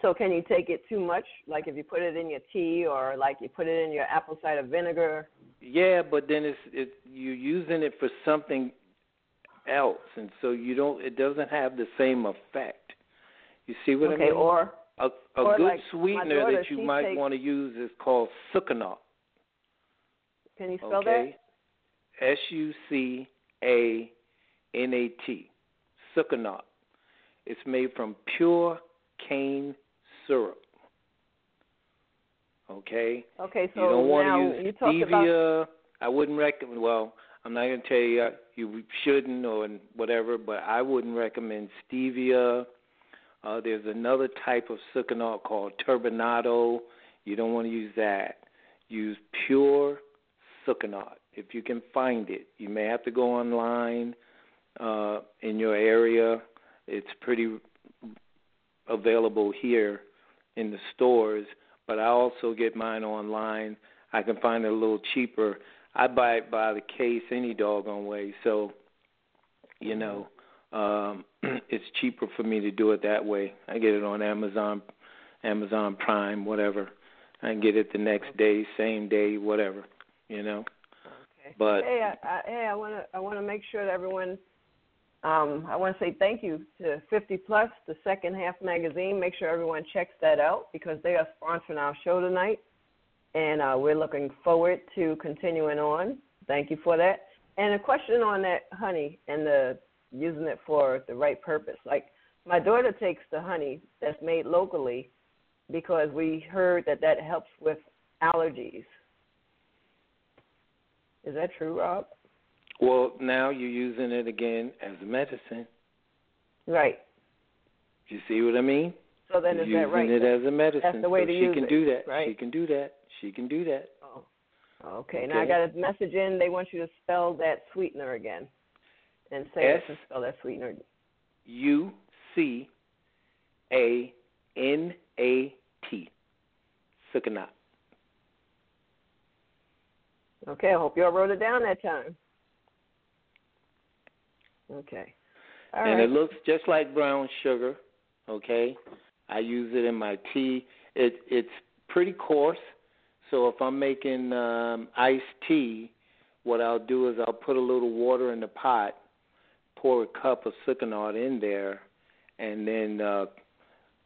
So can you take it too much? Like if you put it in your tea or like you put it in your apple cider vinegar? Yeah, but then it's it you're using it for something else and so you don't it doesn't have the same effect. You see what okay, I mean? Okay, or a a good like sweetener daughter, that you might takes- want to use is called sucanat. can you spell Okay. S U C A N A T. Sucanat. It's made from pure cane syrup. Okay? Okay, so you don't want to use you talked about stevia. I wouldn't recommend. Well, I'm not going to tell you you shouldn't or whatever, but I wouldn't recommend stevia. Uh, there's another type of sucanat called turbinado. You don't want to use that. Use pure sucanat if you can find it. You may have to go online uh, in your area. It's pretty available here in the stores, but I also get mine online. I can find it a little cheaper. I buy it by the case any doggone way, so you know um, it's cheaper for me to do it that way. I get it on Amazon, Amazon Prime, whatever. I can get it the next day, same day, whatever. You know. Okay. But hey, I, I, hey, I want to I want to make sure that everyone. Um, I want to say thank you to 50 Plus, the Second Half magazine. Make sure everyone checks that out because they are sponsoring our show tonight, and uh, we're looking forward to continuing on. Thank you for that. And a question on that honey and the using it for the right purpose. Like my daughter takes the honey that's made locally because we heard that that helps with allergies. Is that true, Rob? well, now you're using it again as a medicine. Right. You see what I mean? So then is using that right? Using it as a medicine. That's the way so to she use can it, do that. right? She can do that. She can do that. Oh. Okay. Now I got a message in. They want you to spell that sweetener again, and say S- and spell that sweetener. U C A N A T. Sucanat. Okay. I hope y'all wrote it down that time. Okay. All and right. it looks just like brown sugar. Okay. I use it in my tea. It it's pretty coarse. So if I'm making um, iced tea, what I'll do is I'll put a little water in the pot, pour a cup of sucanat in there, and then uh,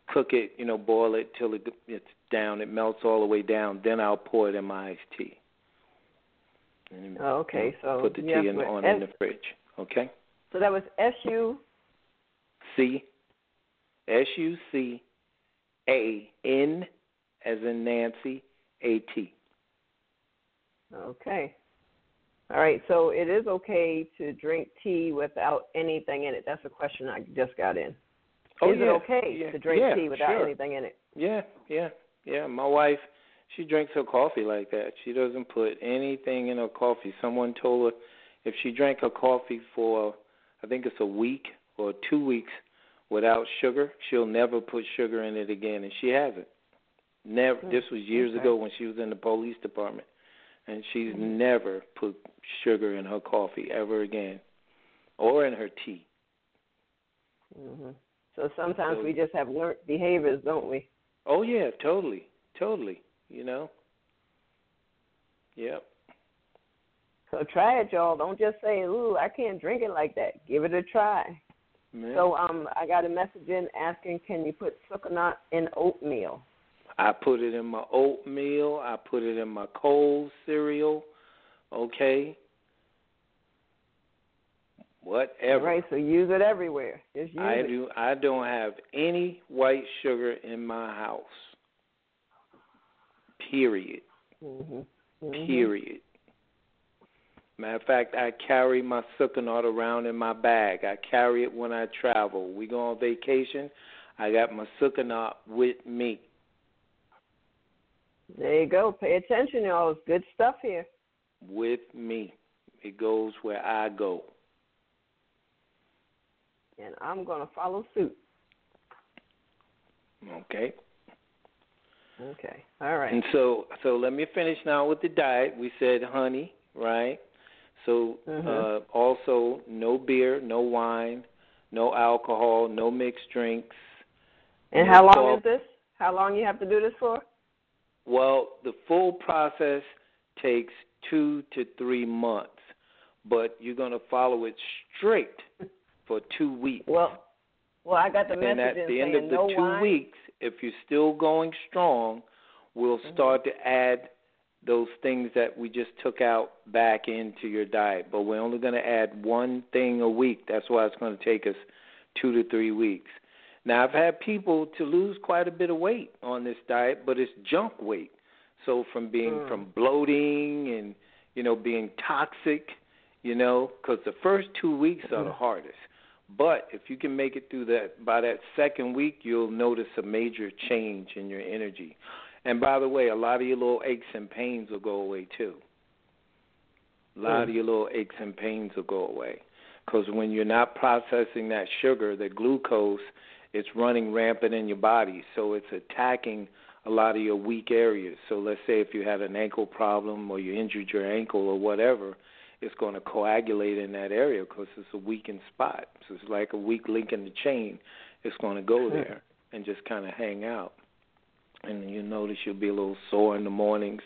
cook it. You know, boil it till it, it's down. It melts all the way down. Then I'll pour it in my iced tea. And, oh, okay. So put the tea in, on S- in the fridge. Okay. So that was S U C S U C A N as in Nancy A T. Okay. All right, so it is okay to drink tea without anything in it. That's a question I just got in. Oh, is yeah. it okay yeah. to drink yeah, tea without sure. anything in it? Yeah, yeah, yeah. My wife, she drinks her coffee like that. She doesn't put anything in her coffee. Someone told her if she drank her coffee for, I think it's a week or two weeks without sugar, she'll never put sugar in it again, and she hasn't. Never. Mm, this was years okay. ago when she was in the police department, and she's mm-hmm. never put sugar in her coffee ever again, or in her tea. Mhm. So sometimes So- we just have learned behaviors, don't we? Oh yeah, totally, totally. You know. Yep. So try it, y'all. Don't just say, "Ooh, I can't drink it like that." Give it a try. Man. So um, I got a message in asking, can you put sucanat in oatmeal? I put it in my oatmeal. I put it in my cold cereal. Okay. Whatever. Right. So use it everywhere. Just use I it. do. I don't have any white sugar in my house. Period. Mm-hmm. Mm-hmm. Period. Matter of fact, I carry my sucanat around in my bag. I carry it when I travel. We go on vacation. I got my sucanat with me. There you go. Pay attention, y'all. It's good stuff here. With me. It goes where I go. And I'm going to follow suit. Okay. Okay. All right. And so, so let me finish now with the diet. We said honey, right? So, Mhm. uh, also no beer, no wine, no alcohol, no mixed drinks. And no how long is this? How long you have to do this for? Well, the full process takes two to three months, but you're going to follow it straight for two weeks. Well, well, I got the and message at the end of the no two wine. weeks, if you're still going strong, we'll Mhm. start to add those things that we just took out back into your diet. But we're only going to add one thing a week. That's why it's going to take us two to three weeks. Now, I've had people to lose quite a bit of weight on this diet, but it's junk weight. So from being Mm. from bloating and you know being toxic, you know, because the first two weeks are the Mhm. hardest. But if you can make it through that by that second week, you'll notice a major change in your energy. And by the way, a lot of your little aches and pains will go away too. A lot Mm. of your little aches and pains will go away. Because when you're not processing that sugar, the glucose, it's running rampant in your body. So it's attacking a lot of your weak areas. So let's say if you had an ankle problem or you injured your ankle or whatever, it's going to coagulate in that area because it's a weakened spot. So it's like a weak link in the chain. It's going to go there and just kind of hang out. And you notice you'll be a little sore in the mornings,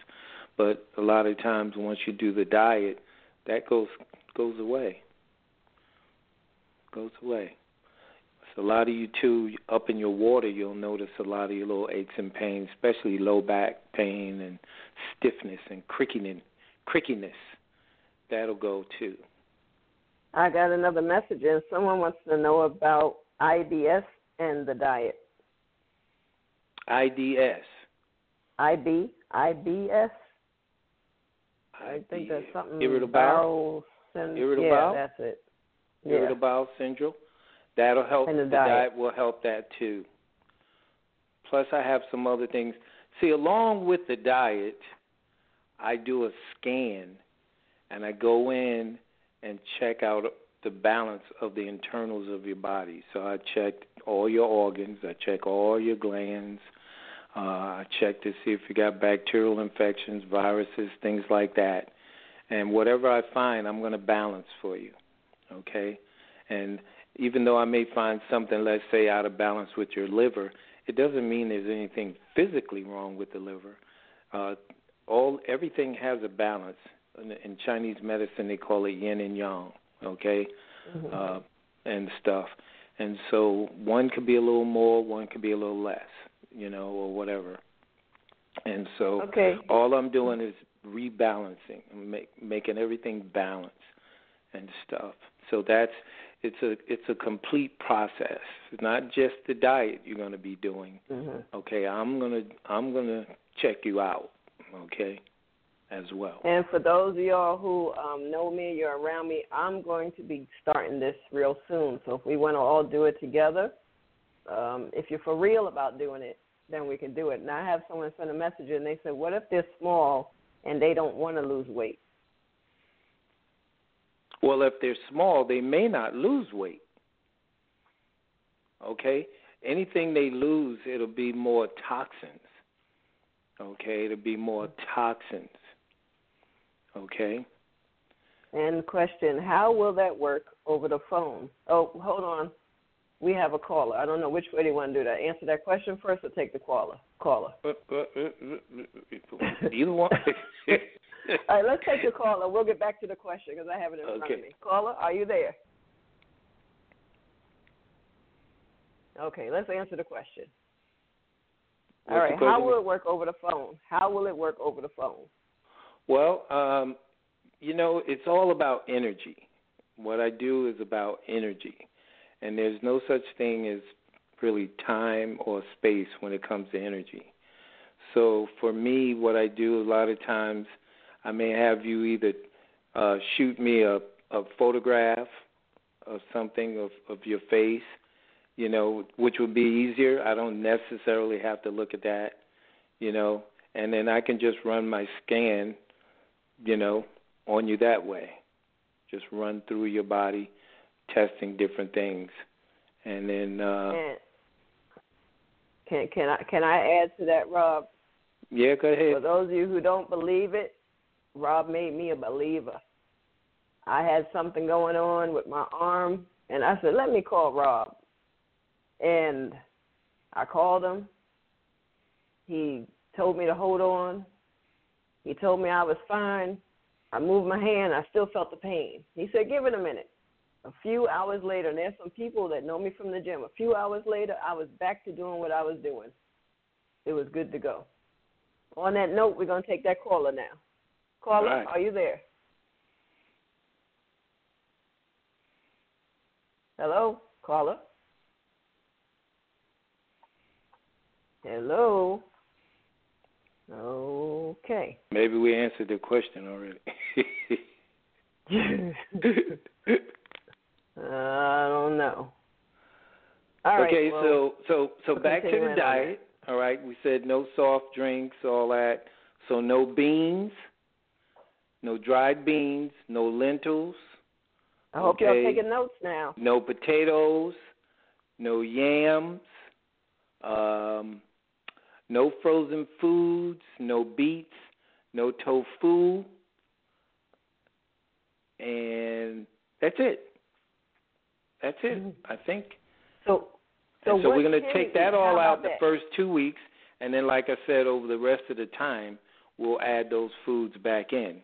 but a lot of times once you do the diet, that goes goes away. Goes away. A lot of you too, up in your water, you'll notice a lot of your little aches and pains, especially low back pain and stiffness and crickiness. Crickiness, that'll go too. I got another message in. Someone wants to know about IBS and the diet. IDS. IB, IBS. I think that's something. Irritable bowel syn- Irritable Yeah, bowel? that's it. Yeah. irritable bowel syndrome. That'll help. And the the diet. will help that too. Plus, I have some other things. See, along with the diet, I do a scan, and I go in and check out the balance of the internals of your body. So I check all your organs. I check all your glands. Uh, I check to see if you got bacterial infections, viruses, things like that. And whatever I find, I'm going to balance for you. Okay? And even though I may find something, let's say, out of balance with your liver, it doesn't mean there's anything physically wrong with the liver. Uh, all everything has a balance. In, in Chinese medicine, they call it yin and yang. Okay, mm-hmm. uh, and stuff. And so one could be a little more, one could be a little less, you know, or whatever. And so okay. all I'm doing is rebalancing, make, making everything balance and stuff. So that's it's a it's a complete process. It's not just the diet you're going to be doing. Mm-hmm. Okay, I'm gonna I'm gonna check you out. Okay, as well. And for those of y'all who um, know me, you're around me. I'm going to be starting this real soon. So if we want to all do it together, um, if you're for real about doing it, then we can do it. And I have someone send a message and they said, "What if they're small and they don't want to lose weight?" Well, if they're small, they may not lose weight. Okay? Anything they lose, it'll be more toxins. Okay? It'll be more toxins. Okay? And question, how will that work over the phone? Oh, hold on. We have a caller. I don't know which way do you want to do that. Answer that question first or take the caller? Caller. Uh, uh, uh, Either one. All right, let's take the caller. We'll get back to the question because I have it in okay. front of me. Caller, are you there? Okay, let's answer the question. What's All right, question? how will it work over the phone? How will it work over the phone? Well, um, you know, it's all about energy. What I do is about energy. And there's no such thing as really time or space when it comes to energy. So for me, what I do a lot of times, I may have you either uh, shoot me a, a photograph of something of, of your face, you know, which would be easier. I don't necessarily have to look at that, you know, and then I can just run my scan, you know, on you that way. Just run through your body, testing different things, and then. Uh, and can can I can I add to that, Rob? Yeah, go ahead. For those of you who don't believe it, Rob made me a believer. I had something going on with my arm, and I said, "Let me call Rob." And I called him. He told me to hold on. He told me I was fine. I moved my hand. I still felt the pain. He said, "Give it a minute." A few hours later, and there's some people that know me from the gym. A few hours later, I was back to doing what I was doing. It was good to go. On that note, we're going to take that caller now. Caller, right. are you there? Hello, caller. Hello. Okay. Maybe we answered the question already. I don't know. All okay, right, well, so so so back to the diet. All right, we said no soft drinks, all that. So no beans, no dried beans, no lentils. I hope okay. y'all taking notes now. No potatoes, no yams, um, no frozen foods, no beets, no tofu, and that's it. That's it. Mm-hmm. I think. So, so, so we're going to take that all out the first two weeks, and then, like I said, over the rest of the time, we'll add those foods back in.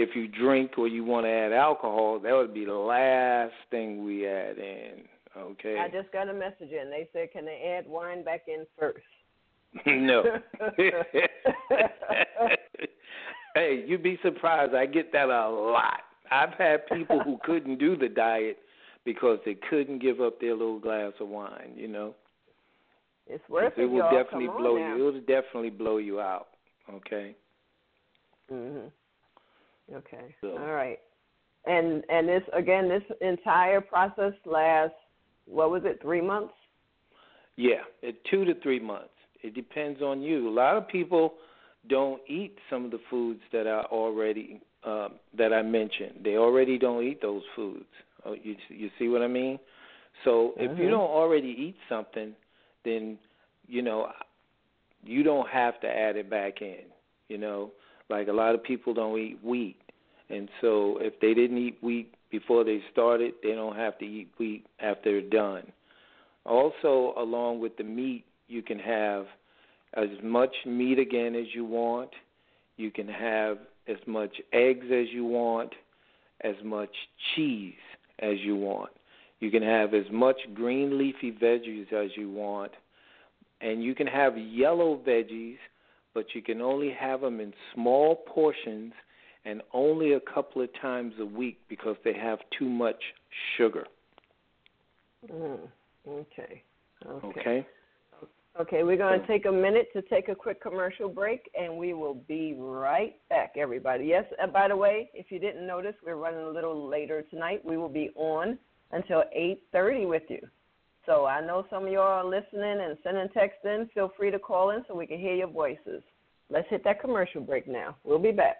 If you drink or you want to add alcohol, that would be the last thing we add in. Okay. I just got a message in. They said, can they add wine back in first? no. hey, you'd be surprised. I get that a lot. I've had people who couldn't do the diet because they couldn't give up their little glass of wine. You know, It's worth it. it will y'all. definitely Come blow now. you. It'll definitely blow you out. Okay. Mhm. Okay. So- All right. And and this again, this entire process lasts. What was it? Three months. Yeah, it, two to three months. It depends on you. A lot of people don't eat some of the foods that I already uh, that I mentioned. They already don't eat those foods. Oh, you you see what I mean? So if you Mhm. don't already eat something, then you know you don't have to add it back in. You know, like a lot of people don't eat wheat, And so if they didn't eat wheat before they started, they don't have to eat wheat after they're done. Also, along with the meat, you can have as much meat again as you want. You can have as much eggs as you want, as much cheese as you want. You can have as much green leafy veggies as you want. And you can have yellow veggies, but you can only have them in small portions and only a couple of times a week because they have too much sugar. Mm, okay. Okay. Okay. Okay, we're going to take a minute to take a quick commercial break, and we will be right back, everybody. Yes, uh, by the way, if you didn't notice, we're running a little later tonight. We will be on until 8.30 with you. So I know some of y'all are listening and sending text in. Feel free to call in so we can hear your voices. Let's hit that commercial break now. We'll be back.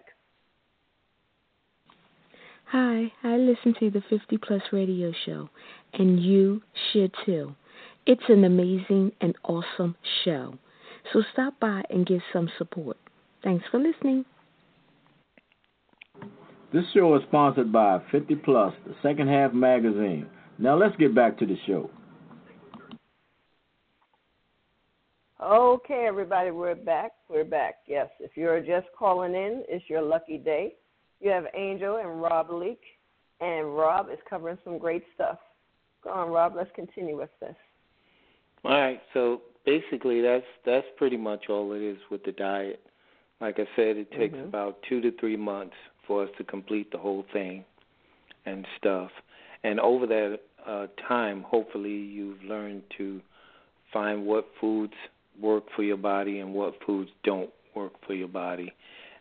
Hi, I listen to the 50 Plus radio show, and you should too. It's an amazing and awesome show. So stop by and give some support. Thanks for listening. This show is sponsored by 50 Plus, the second half magazine. Now let's get back to the show. Okay, everybody, we're back. We're back. Yes, if you're just calling in, it's your lucky day. You have Angel and Rob Leak, and Rob is covering some great stuff. Go on, Rob. Let's continue with this. All right, so basically that's that's pretty much all it is with the diet. Like I said, it takes Mhm. about two to three months for us to complete the whole thing and stuff. And over that uh, time, hopefully you've learned to find what foods work for your body and what foods don't work for your body.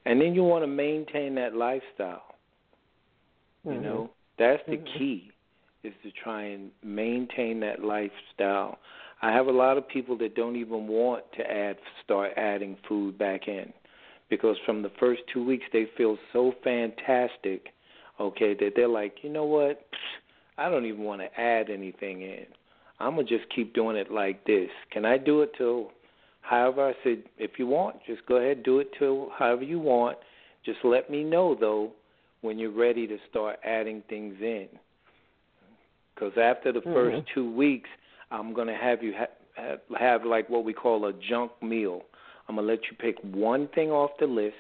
And then you want to maintain that lifestyle. You Mhm. know, that's the Mhm. key is to try and maintain that lifestyle. I have a lot of people that don't even want to add start adding food back in because from the first 2 weeks they feel so fantastic, okay, that they're like, "You know what? I don't even want to add anything in. I'm going to just keep doing it like this. Can I do it till however I said if you want, just go ahead do it till however you want. Just let me know though when you're ready to start adding things in. Because after the first Mhm. two weeks, I'm going to have you ha- have, have like what we call a junk meal. I'm going to let you pick one thing off the list.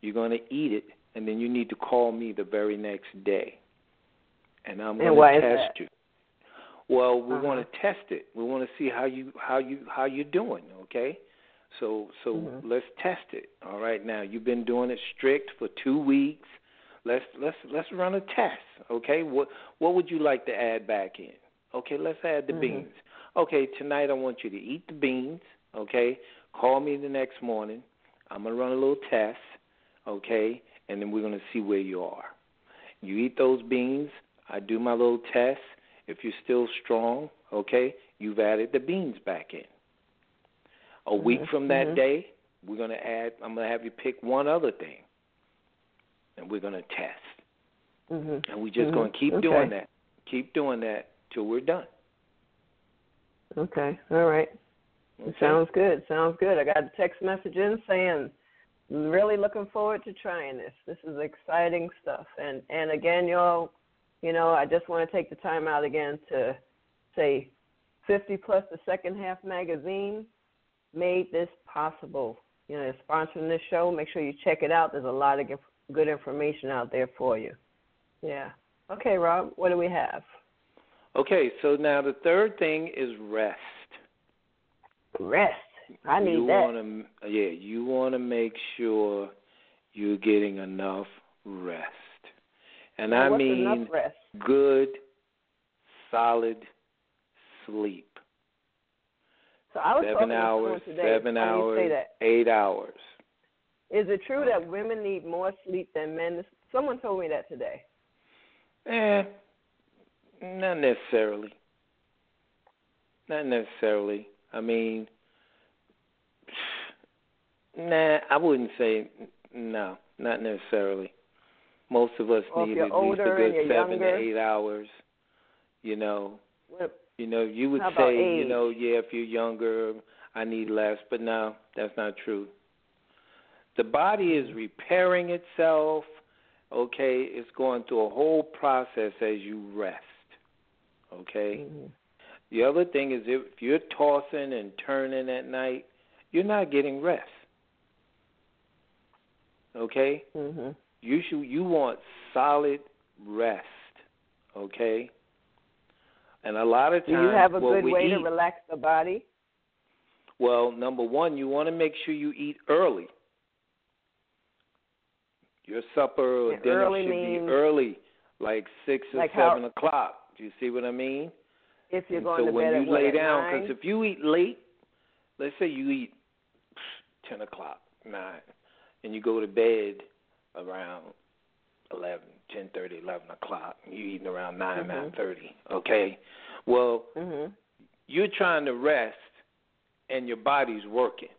You're going to eat it, and then you need to call me the very next day. And I'm gonna is test you. Well, we Uh-huh. want to test it. We want to see how you how you how you're doing. Okay, so so Mhm. let's test it. All right. Now you've been doing it strict for two weeks. Let's let's let's run a test. Okay. What what would you like to add back in? Okay. Let's add the Mhm. beans. Okay. Tonight I want you to eat the beans. Okay. Call me the next morning. I'm gonna run a little test. Okay, and then we're gonna see where you are. You eat those beans. I do my little test. If you're still strong, okay, you've added the beans back in. A week Mhm, from that mhm. day, we're going to add, I'm going to have you pick one other thing, and we're going to test. Mhm. And we're just Mhm. going to keep Okay. doing that. Keep doing that till we're done. Okay. All right. Okay? Sounds good. Sounds good. I got a text message in saying, really looking forward to trying this. This is exciting stuff. And and again, y'all, you know, I just want to take the time out again to say, 50 plus the second half magazine made this possible. You know, they're sponsoring this show. Make sure you check it out. There's a lot of good information out there for you. Yeah. Okay, Rob. What do we have? Okay, so now the third thing is rest. Rest. I need you that. Want to, yeah, you want to make sure you're getting enough rest. And I mean good, solid sleep. So I was seven hours, to today. seven hours, say that. eight hours. Is it true that women need more sleep than men? Someone told me that today. Eh, not necessarily. Not necessarily. I mean, nah, I wouldn't say no, not necessarily. Most of us need at least a good seven younger- to eight hours. You know, What- you know, you would say, you know, yeah, if you're younger, I need less, but no, that's not true. The body is repairing itself. okay, it's going through a whole process as you rest. Okay? Mm-hmm. The other thing is if you're tossing and turning at night, you're not getting rest. Okay? hmm You should you want solid rest. Okay? And a lot of times, Do you have a good way eat, to relax the body? Well, number one, you want to make sure you eat early. Your supper or And dinner should means- be early, like six or Like how- seven o'clock. Do you see what I mean? If you're And going so to when bed you lay at down, because if you eat late, let's say you eat ten o'clock, nine, and you go to bed around eleven, ten thirty, eleven o'clock, you eating around 9 Mhm. nine thirty. Okay, well Mhm. you're trying to rest and your body's working.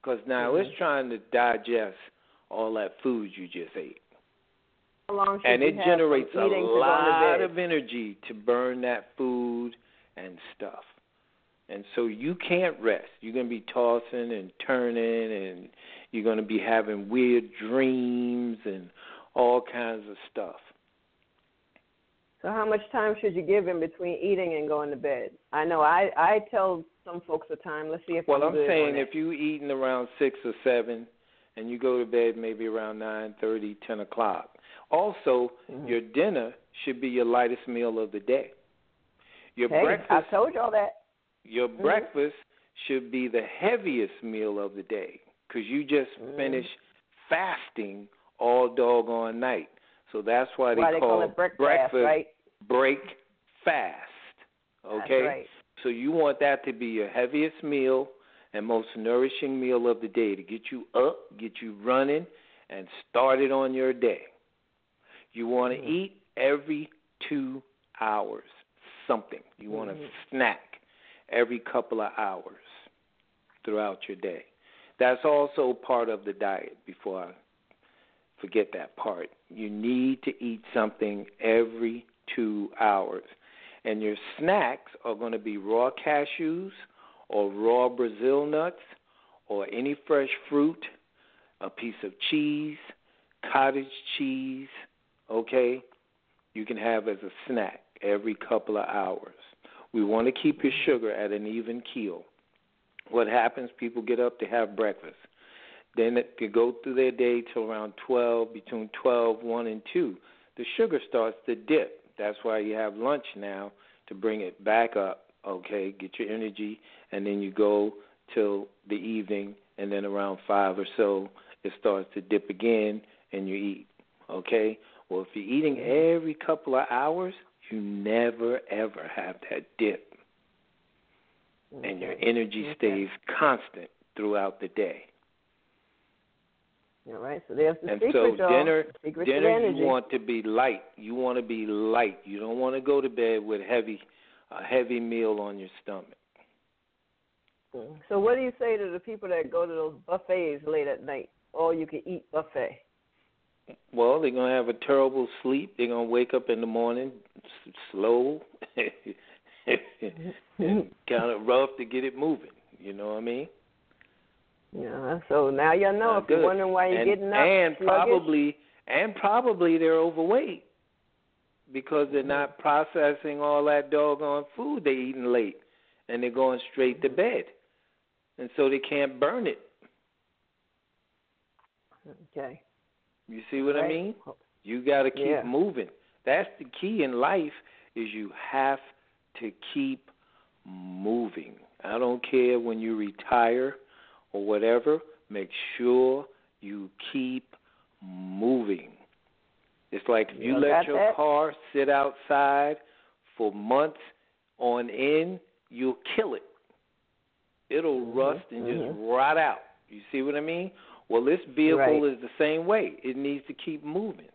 Because now Mhm. it's trying to digest all that food you just ate. How long should And it generates a eating to going to lot of energy to burn that food and stuff. And so you can't rest. You're going to be tossing and turning, and you're going to be having weird dreams and all kinds of stuff. So how much time should you give in between eating and going to bed? I know I I tell some folks the time. Let's see if Well, I'm, I'm saying if you eating around six or seven, and you go to bed maybe around nine thirty, ten o'clock. Also, Mhm. your dinner should be your lightest meal of the day. Your hey, I told y'all that. Your Mhm. breakfast should be the heaviest meal of the day because you just Mhm. finished fasting all doggone night. So that's why they, Why they call it breakfast, right? break fast. Okay. Right. So you want that to be your heaviest meal and most nourishing meal of the day to get you up, get you running, and started on your day. You want to Mhm. eat every two hours something. You want to Mhm. snack every couple of hours throughout your day. That's also part of the diet before I forget that part. You need to eat something every two hours. And your snacks are going to be raw cashews or raw Brazil nuts or any fresh fruit, a piece of cheese, cottage cheese, okay? You can have as a snack every couple of hours. We want to keep your sugar at an even keel. What happens, people get up to have breakfast. Then could go through their day till around 12, between 12, 1, and 2. The sugar starts to dip. That's why you have lunch now to bring it back up, okay, get your energy, and then you go till the evening, and then around 5 or so, it starts to dip again, and you eat, okay? Well, if you're eating every couple of hours, you never, ever have that dip, and your energy Okay. stays constant throughout the day. All right. So there's the And secret, so dinner, secret dinner energy. you want to be light. You want to be light. You don't want to go to bed with heavy, a heavy meal on your stomach. Mm. So what do you say to the people that go to those buffets late at night? All you can eat buffet. Well, they're gonna have a terrible sleep. They're gonna wake up in the morning slow, and kind of rough to get it moving. You know what I mean? Yeah. So now you know Not if you're wondering why you're and, getting up. and sluggish, probably and probably they're overweight because they're not processing all that doggone food they're eating late, and they're going straight to bed, and so they can't burn it. Okay. You see what I mean? You got to keep Yeah. moving. That's the key in life is you have to keep moving. I don't care when you retire or whatever, make sure you keep moving. It's like if you You let your that? car sit outside for months on end, you'll kill it. It'll Mm-hmm. rust and just rot out. You see what I mean? Well, this vehicle Right. is the same way. It needs to keep moving.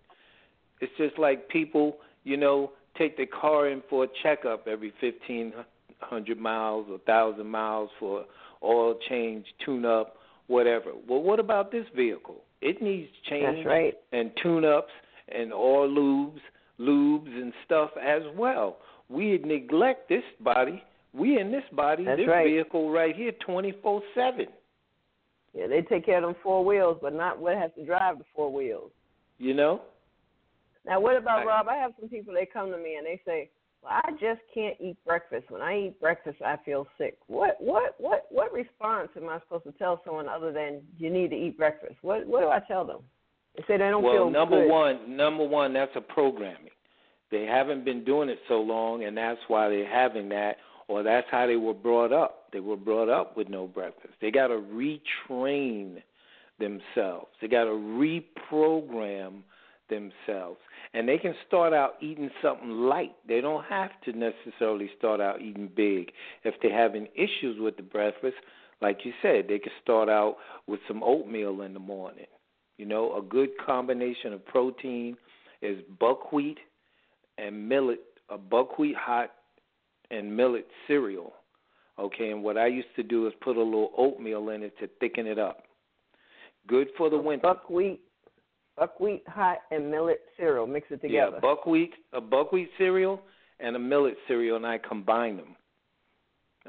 It's just like people, you know, take their car in for a checkup every fifteen hundred miles or thousand miles for oil change, tune up, whatever. Well, what about this vehicle? It needs change right. and tune ups and oil lubes, lubes and stuff as well. We neglect this body. We in this body, That's this right. vehicle right here, twenty four seven. Yeah, they take care of them four wheels, but not what has to drive the four wheels. You know. Now, what about I, Rob? I have some people. They come to me and they say, well, I just can't eat breakfast. When I eat breakfast, I feel sick. What what what what response am I supposed to tell someone other than you need to eat breakfast? What what do I tell them? They say they don't well, feel Well, number good. one, number one, that's a programming. They haven't been doing it so long, and that's why they're having that, or that's how they were brought up. They were brought up with no breakfast. They got to retrain themselves. They got to reprogram themselves. And they can start out eating something light. They don't have to necessarily start out eating big. If they're having issues with the breakfast, like you said, they could start out with some oatmeal in the morning. You know, a good combination of protein is buckwheat and millet, a buckwheat hot and millet cereal. Okay, and what I used to do is put a little oatmeal in it to thicken it up. Good for the winter. Buckwheat, buckwheat hot and millet cereal. Mix it together. Yeah, buckwheat, a buckwheat cereal and a millet cereal, and I combine them.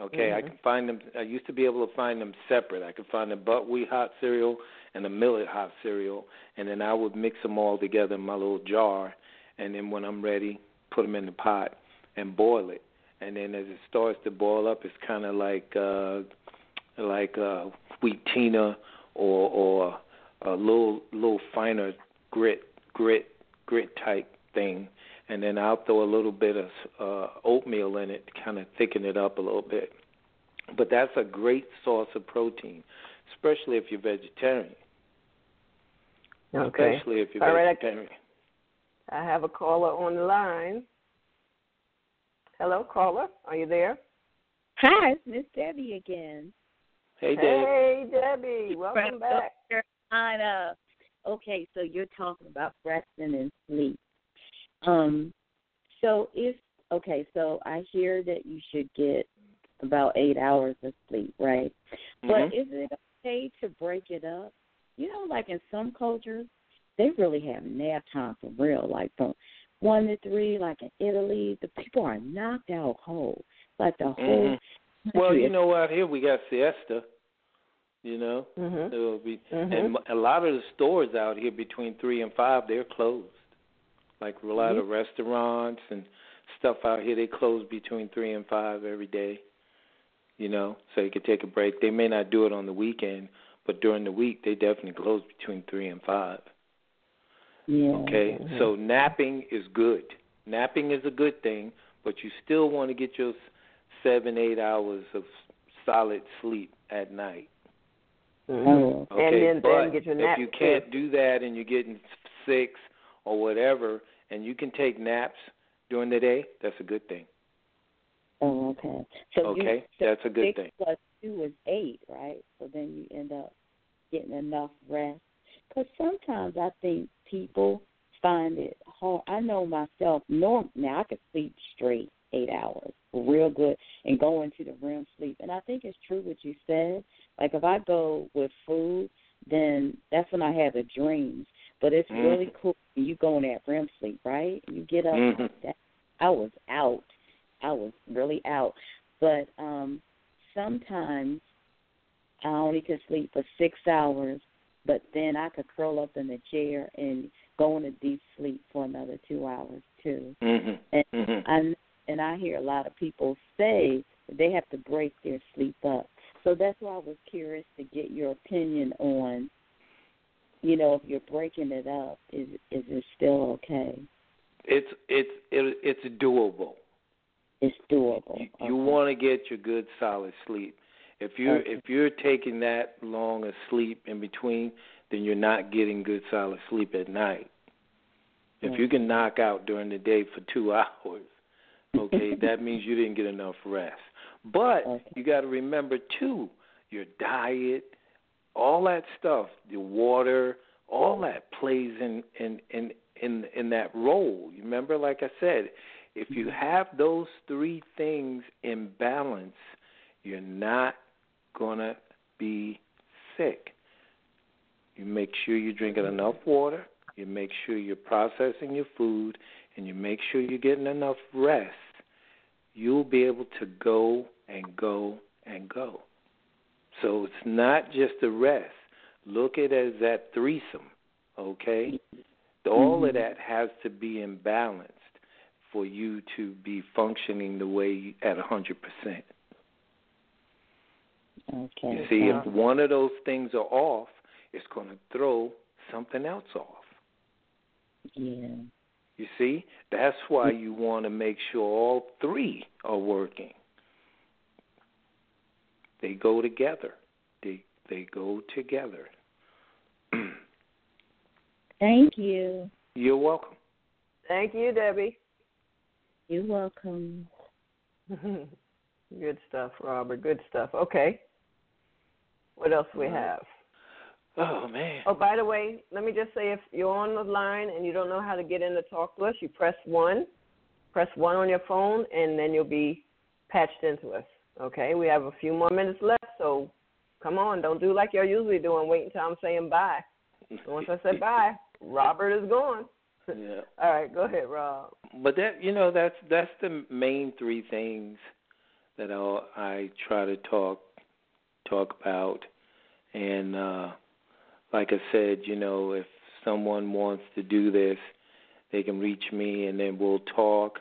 Okay, mm-hmm. I can find them. I used to be able to find them separate. I could find the buckwheat hot cereal and the millet hot cereal, and then I would mix them all together in my little jar, and then when I'm ready, put them in the pot and boil it. And then as it starts to boil up, it's kind of like uh, like uh, wheat tina or or a little little finer grit grit grit type thing and then I'll throw a little bit of uh, oatmeal in it to kind of thicken it up a little bit. But that's a great source of protein, especially if you're vegetarian. Okay. Especially if you're All vegetarian. Right, I have a caller on the line. Hello, caller. Are you there? Hi, it's Miss Debbie again. Hey, Deb. Hey, Debbie. Welcome back. Carolina. Okay, so you're talking about resting and sleep. Um, so if okay, so I hear that you should get about eight hours of sleep, right? Mm-hmm. But is it okay to break it up? You know, like in some cultures, they really have nap time for real, like from one to three, like in Italy, the people are knocked out cold, like the whole. Mm-hmm. Well, you know, out here we got siesta. You know, mm-hmm. it'll be, mm-hmm. and a lot of the stores out here between three and five they're closed. Like a lot mm-hmm. of restaurants and stuff out here, they close between three and five every day. You know, so you could take a break. They may not do it on the weekend, but during the week they definitely close between three and five. Yeah. Okay, mm-hmm. so napping is good. Napping is a good thing, but you still want to get your seven, eight hours of solid sleep at night. Mm-hmm. Okay, and then, but then get your nap. if you can't do that and you're getting six or whatever, and you can take naps during the day, that's a good thing. Oh, okay. So okay, you, that's a good six thing. Plus two is eight, right? So then you end up getting enough rest. Because sometimes I think people find it hard. I know myself. Norm now I could sleep straight eight hours, real good, and go into the REM sleep. And I think it's true what you said. Like if I go with food, then that's when I have the dreams. But it's mm-hmm. really cool when you go in that REM sleep, right? You get up. Mm-hmm. That, I was out. I was really out. But um sometimes I only could sleep for six hours, but then I could curl up in the chair and go into deep sleep for another two hours too. Mm-hmm. And mm-hmm. I and I hear a lot of people say they have to break their sleep up. So that's why I was curious to get your opinion on, you know, if you're breaking it up, is is it still okay? It's it's it, it's doable. It's doable. You, okay. you want to get your good solid sleep. If you're Okay. if you're taking that long of sleep in between, then you're not getting good solid sleep at night. If you can knock out during the day for two hours, okay, that means you didn't get enough rest. But you got to remember too, your diet, all that stuff, the water, all that plays in in in in in that role. You remember, like I said, if you mm-hmm. have those three things in balance, you're not gonna be sick. You make sure you're drinking enough water. You make sure you're processing your food, and you make sure you're getting enough rest. You'll be able to go and go and go. So it's not just the rest. Look at it as that threesome, okay? All mm-hmm. of that has to be in balance for you to be functioning the way at a hundred percent. Okay. You see, if one of those things are off, it's going to throw something else off. Yeah. You see, that's why mm. you want to make sure all three are working. They go together. They they go together. Thank you. You're welcome. Thank you, Debbie. You're welcome. Good stuff, Robert. Good stuff. Okay. What else we have? Oh man. Oh, by the way, let me just say if you're on the line and you don't know how to get in to talk to us, you press one, press one on your phone, and then you'll be patched into us. Okay, we have a few more minutes left, so come on, don't do like you're usually doing. Wait until I'm saying bye. So once I say bye, Robert is gone. Yeah. All right, go ahead, Rob. But that you know that's that's the main three things that I I try to talk talk about, and uh like I said, you know, if someone wants to do this, they can reach me and then we'll talk.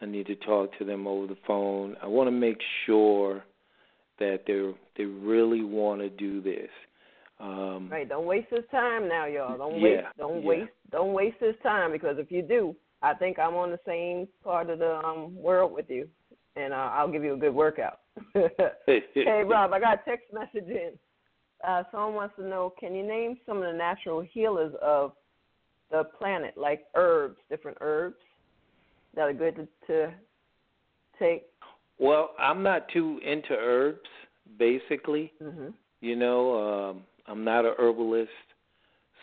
I need to talk to them over the phone. I want to make sure that they they really want to do this. Um, right, don't waste his time now, y'all. Don't yeah, waste, don't yeah. waste, don't waste his time because if you do, I think I'm on the same part of the um, world with you, and uh, I'll give you a good workout. hey, Rob, I got a text message in. Uh, someone wants to know, can you name some of the natural healers of the planet, like herbs, different herbs that are good to, to take? Well, I'm not too into herbs, basically. Mm-hmm. You know, um, I'm not a herbalist,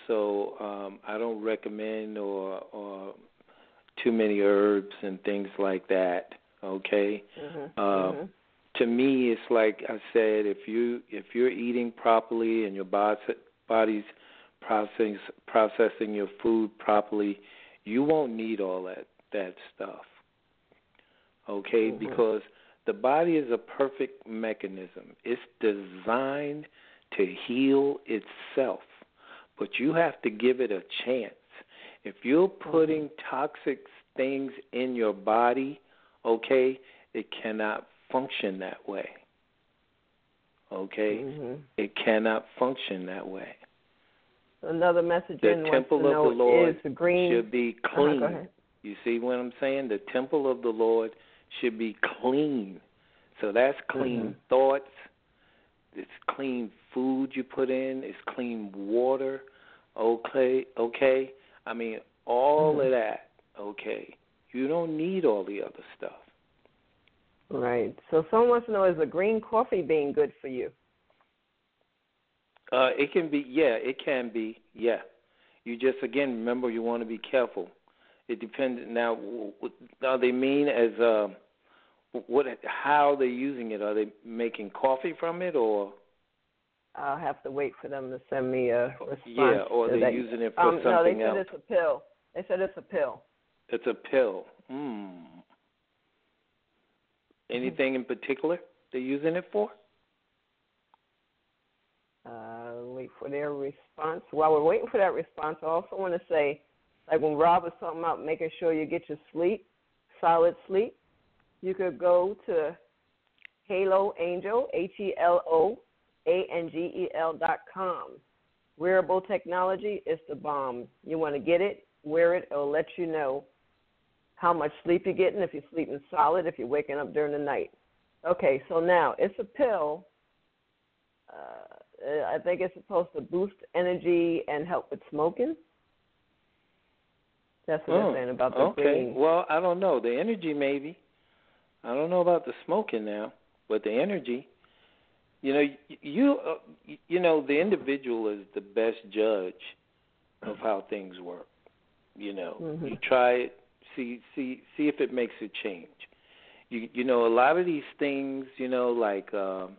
so um, I don't recommend or, or too many herbs and things like that. Okay. Mm-hmm. Um, mm-hmm. To me, it's like I said: if you if you're eating properly and your body body's processing processing your food properly, you won't need all that that stuff. Okay, Mhm. because the body is a perfect mechanism. It's designed to heal itself, but you have to give it a chance. If you're putting toxic things in your body, okay, it cannot function that way. Okay? Mhm. It cannot function that way. Another message The in temple of the Lord is green should be Uh-huh, clean. You see what I'm saying? The temple of the Lord should be clean. So that's clean Mhm. thoughts. It's clean food you put in. It's clean water. Okay, okay. I mean all Mhm. of that. Okay. You don't need all the other stuff. Right. So someone wants to know is the green coffee bean good for you? Uh, it can be, yeah, it can be, yeah. You just again remember you want to be careful. It depends. Now, w- w- are they mean as uh, what? How they're using it? Are they making coffee from it, or I'll have to wait for them to send me a response. yeah, or they're that. using it for um, something no, they said else? it's a pill. They said it's a pill. It's a pill. Mm. Anything in particular they're using it for? Uh, wait for their response. While we're waiting for that response, I also want to say, like when Rob was talking about making sure you get your sleep, solid sleep, you could go to Halo Angel, H E L O A N G E L dot com. Wearable technology is the bomb. You want to get it, wear it, it'll let you know how much sleep you're getting, if you're sleeping solid, if you're waking up during the night. Okay, so now it's a pill. Uh, I think it's supposed to boost energy and help with smoking. That's what Oh, they're saying about the okay. green. Well, I don't know. The energy, maybe. I don't know about the smoking now, but the energy. You know, you uh, you know, the individual is the best judge of how things work. You know, Mhm. you try it, see see see if it makes a change. You you know, a lot of these things, you know, like um,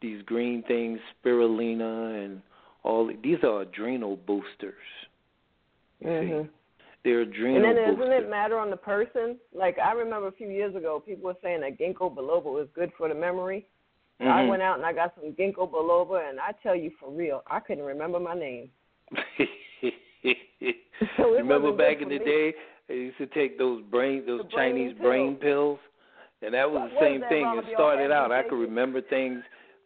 these green things, spirulina, and all these are adrenal boosters. You see. Mhm. They're adrenal And then doesn't it matter on the person? Like I remember a few years ago, people were saying that ginkgo biloba was good for the memory. So I went out and I got some ginkgo biloba, and I tell you for real, I couldn't remember my name. so Remember back in the me. day, they used to take those brain, those the Chinese brain brain pills, and that was What- the same thing. It started out. I could remember things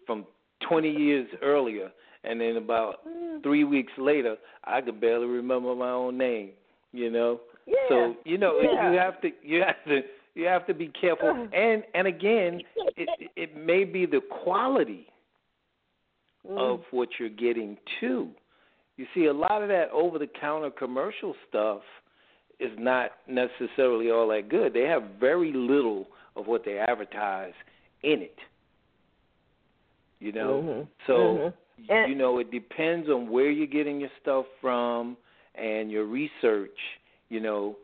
from 20 years earlier, and then about Mm. three weeks later, I could barely remember my own name. You know. Yeah. So you know yeah. you have to you have to you have to be careful. And and again, it it may be the quality Mm. of what you're getting too. You see, a lot of that over the counter commercial stuff is not necessarily all that good. They have very little of what they advertise in it. You know? Mhm. So, Mhm. And- you know, it depends on where you're getting your stuff from and your research. You know,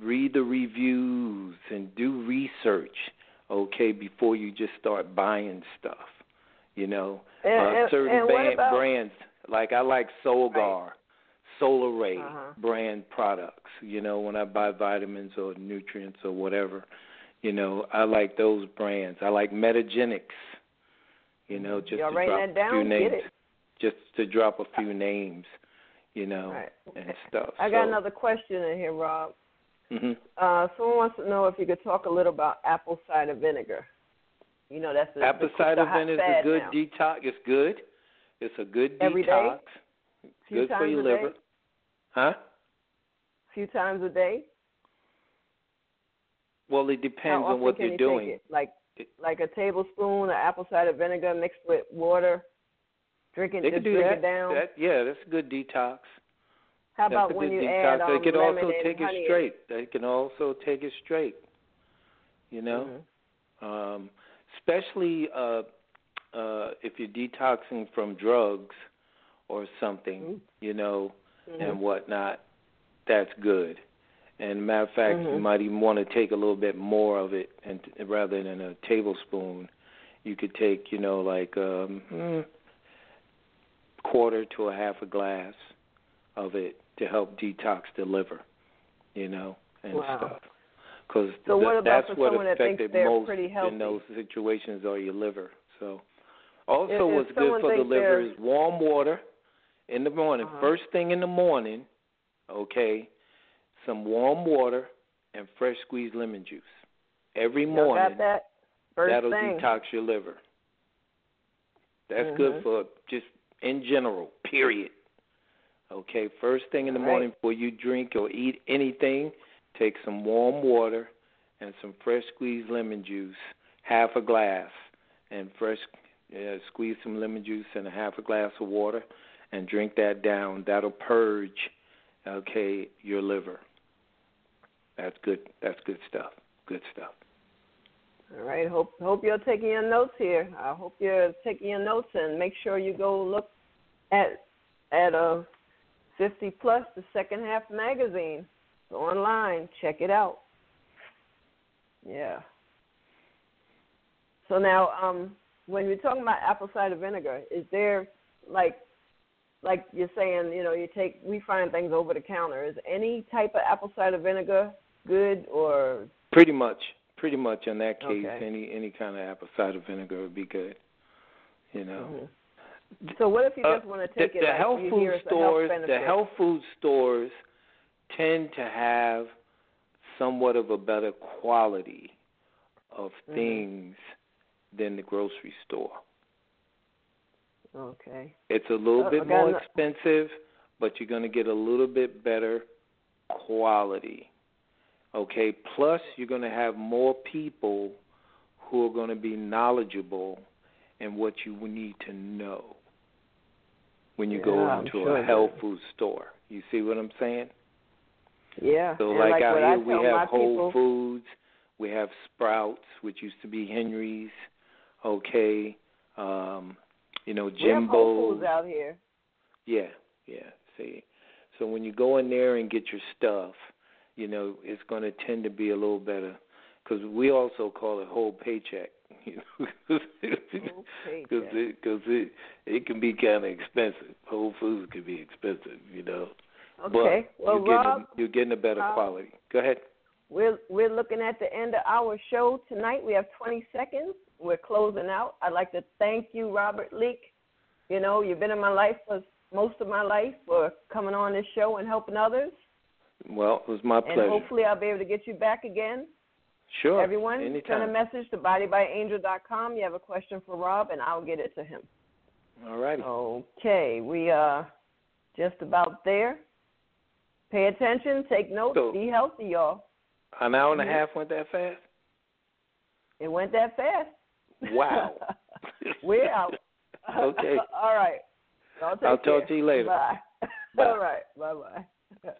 read the reviews and do research, okay, before you just start buying stuff. You know, And- uh, certain and band, about- brands like I like Solgar, Solar Ray Uh-huh. brand products. You know, when I buy vitamins or nutrients or whatever, you know, I like those brands. I like Metagenics. You know, just Y'all to drop down? a few names. Just to drop a few names, you know, Right. and stuff. I got so, another question in here, Rob. hmm Uh, someone wants to know if you could talk a little about apple cider vinegar. You know, that's the, Apple cider vinegar is a good now. detox. It's good. It's a good Every detox. Good for your liver. day? Liver. A few times a day. Well, it depends on what can they're you doing. Take it? Like like a tablespoon of apple cider vinegar mixed with water. Drink it, They just do drink that. it down. that. Yeah, that's a good detox. How That's about a when good you detox. add um, they can also take it straight. They can also take it straight. You know, Mhm. um, especially uh, uh, if you're detoxing from drugs or something, Mhm. you know, Mhm. and whatnot. That's good. And matter of fact, you Mhm. might even want to take a little bit more of it, and rather than a tablespoon, you could take, you know, like um, hmm, quarter to a half a glass of it to help detox the liver, you know, and Wow. stuff. Because So what about that's what someone that thinks affected they're most pretty healthy? in those situations are your liver. So, also, If- if what's good for the liver is warm water in the morning. Uh-huh. First thing in the morning, okay, some warm water and fresh squeezed lemon juice every morning. that? First that'll thing. detox your liver. That's Mhm. good for just in general. Period. Okay, first thing in the All right. morning before you drink or eat anything, take some warm water and some fresh squeezed lemon juice, half a glass, and fresh uh, squeeze some lemon juice and a half a glass of water, and drink that down. That'll purge, okay, your liver. That's good. That's good stuff. Good stuff. All right. Hope hope you're taking your notes here. I hope you're taking your notes and make sure you go look at at a 50 plus the second half magazine online. Check it out. Yeah. So now, um, when we're talking about apple cider vinegar, is there like like you're saying, you know, you take we find things over the counter. Is any type of apple cider vinegar good or Pretty much, pretty much in that case, Okay. any any kind of apple cider vinegar would be good. You know, Mhm. So what if you Uh, just want to the, take it? the like health food stores, health the health food stores tend to have somewhat of a better quality of Mhm. things than the grocery store. Okay. It's a little Uh, bit more ano- expensive, but you're going to get a little bit better quality. Okay, plus you're going to have more people who are going to be knowledgeable in what you need to know when you go Yeah, I'm into sure a health food store. You see what I'm saying? Yeah. So like, like out here I we have Whole people, Foods, we have Sprouts, which used to be Henry's, okay, um, you know, we have Whole Foods out here. Yeah, yeah. See, so when you go in there and get your stuff, you know, it's going to tend to be a little better because we also call it whole paycheck. You know, because Whole paycheck. it, cause it it can be kind of expensive. Whole Foods can be expensive, you know. Okay. But well, you're getting Rob, a, you're getting a better uh, quality. Go ahead. we're we're looking at the end of our show tonight. We have 20 seconds. We're closing out. I'd like to thank you, Robert Leak. You know, you've been in my life for most of my life for coming on this show and helping others. Well, it was my pleasure. And hopefully I'll be able to get you back again. Sure. Everyone, anytime. send a message to bodybyangel.com. You have a question for Rob, and I'll get it to him. All right. Okay, we are just about there. Pay attention, take notes, So- be healthy, y'all. An hour and a Mhm. half went that fast? It went that fast. Wow. We're out. Okay. All right. Take I'll talk to you later. Bye. Bye. All right. Bye bye.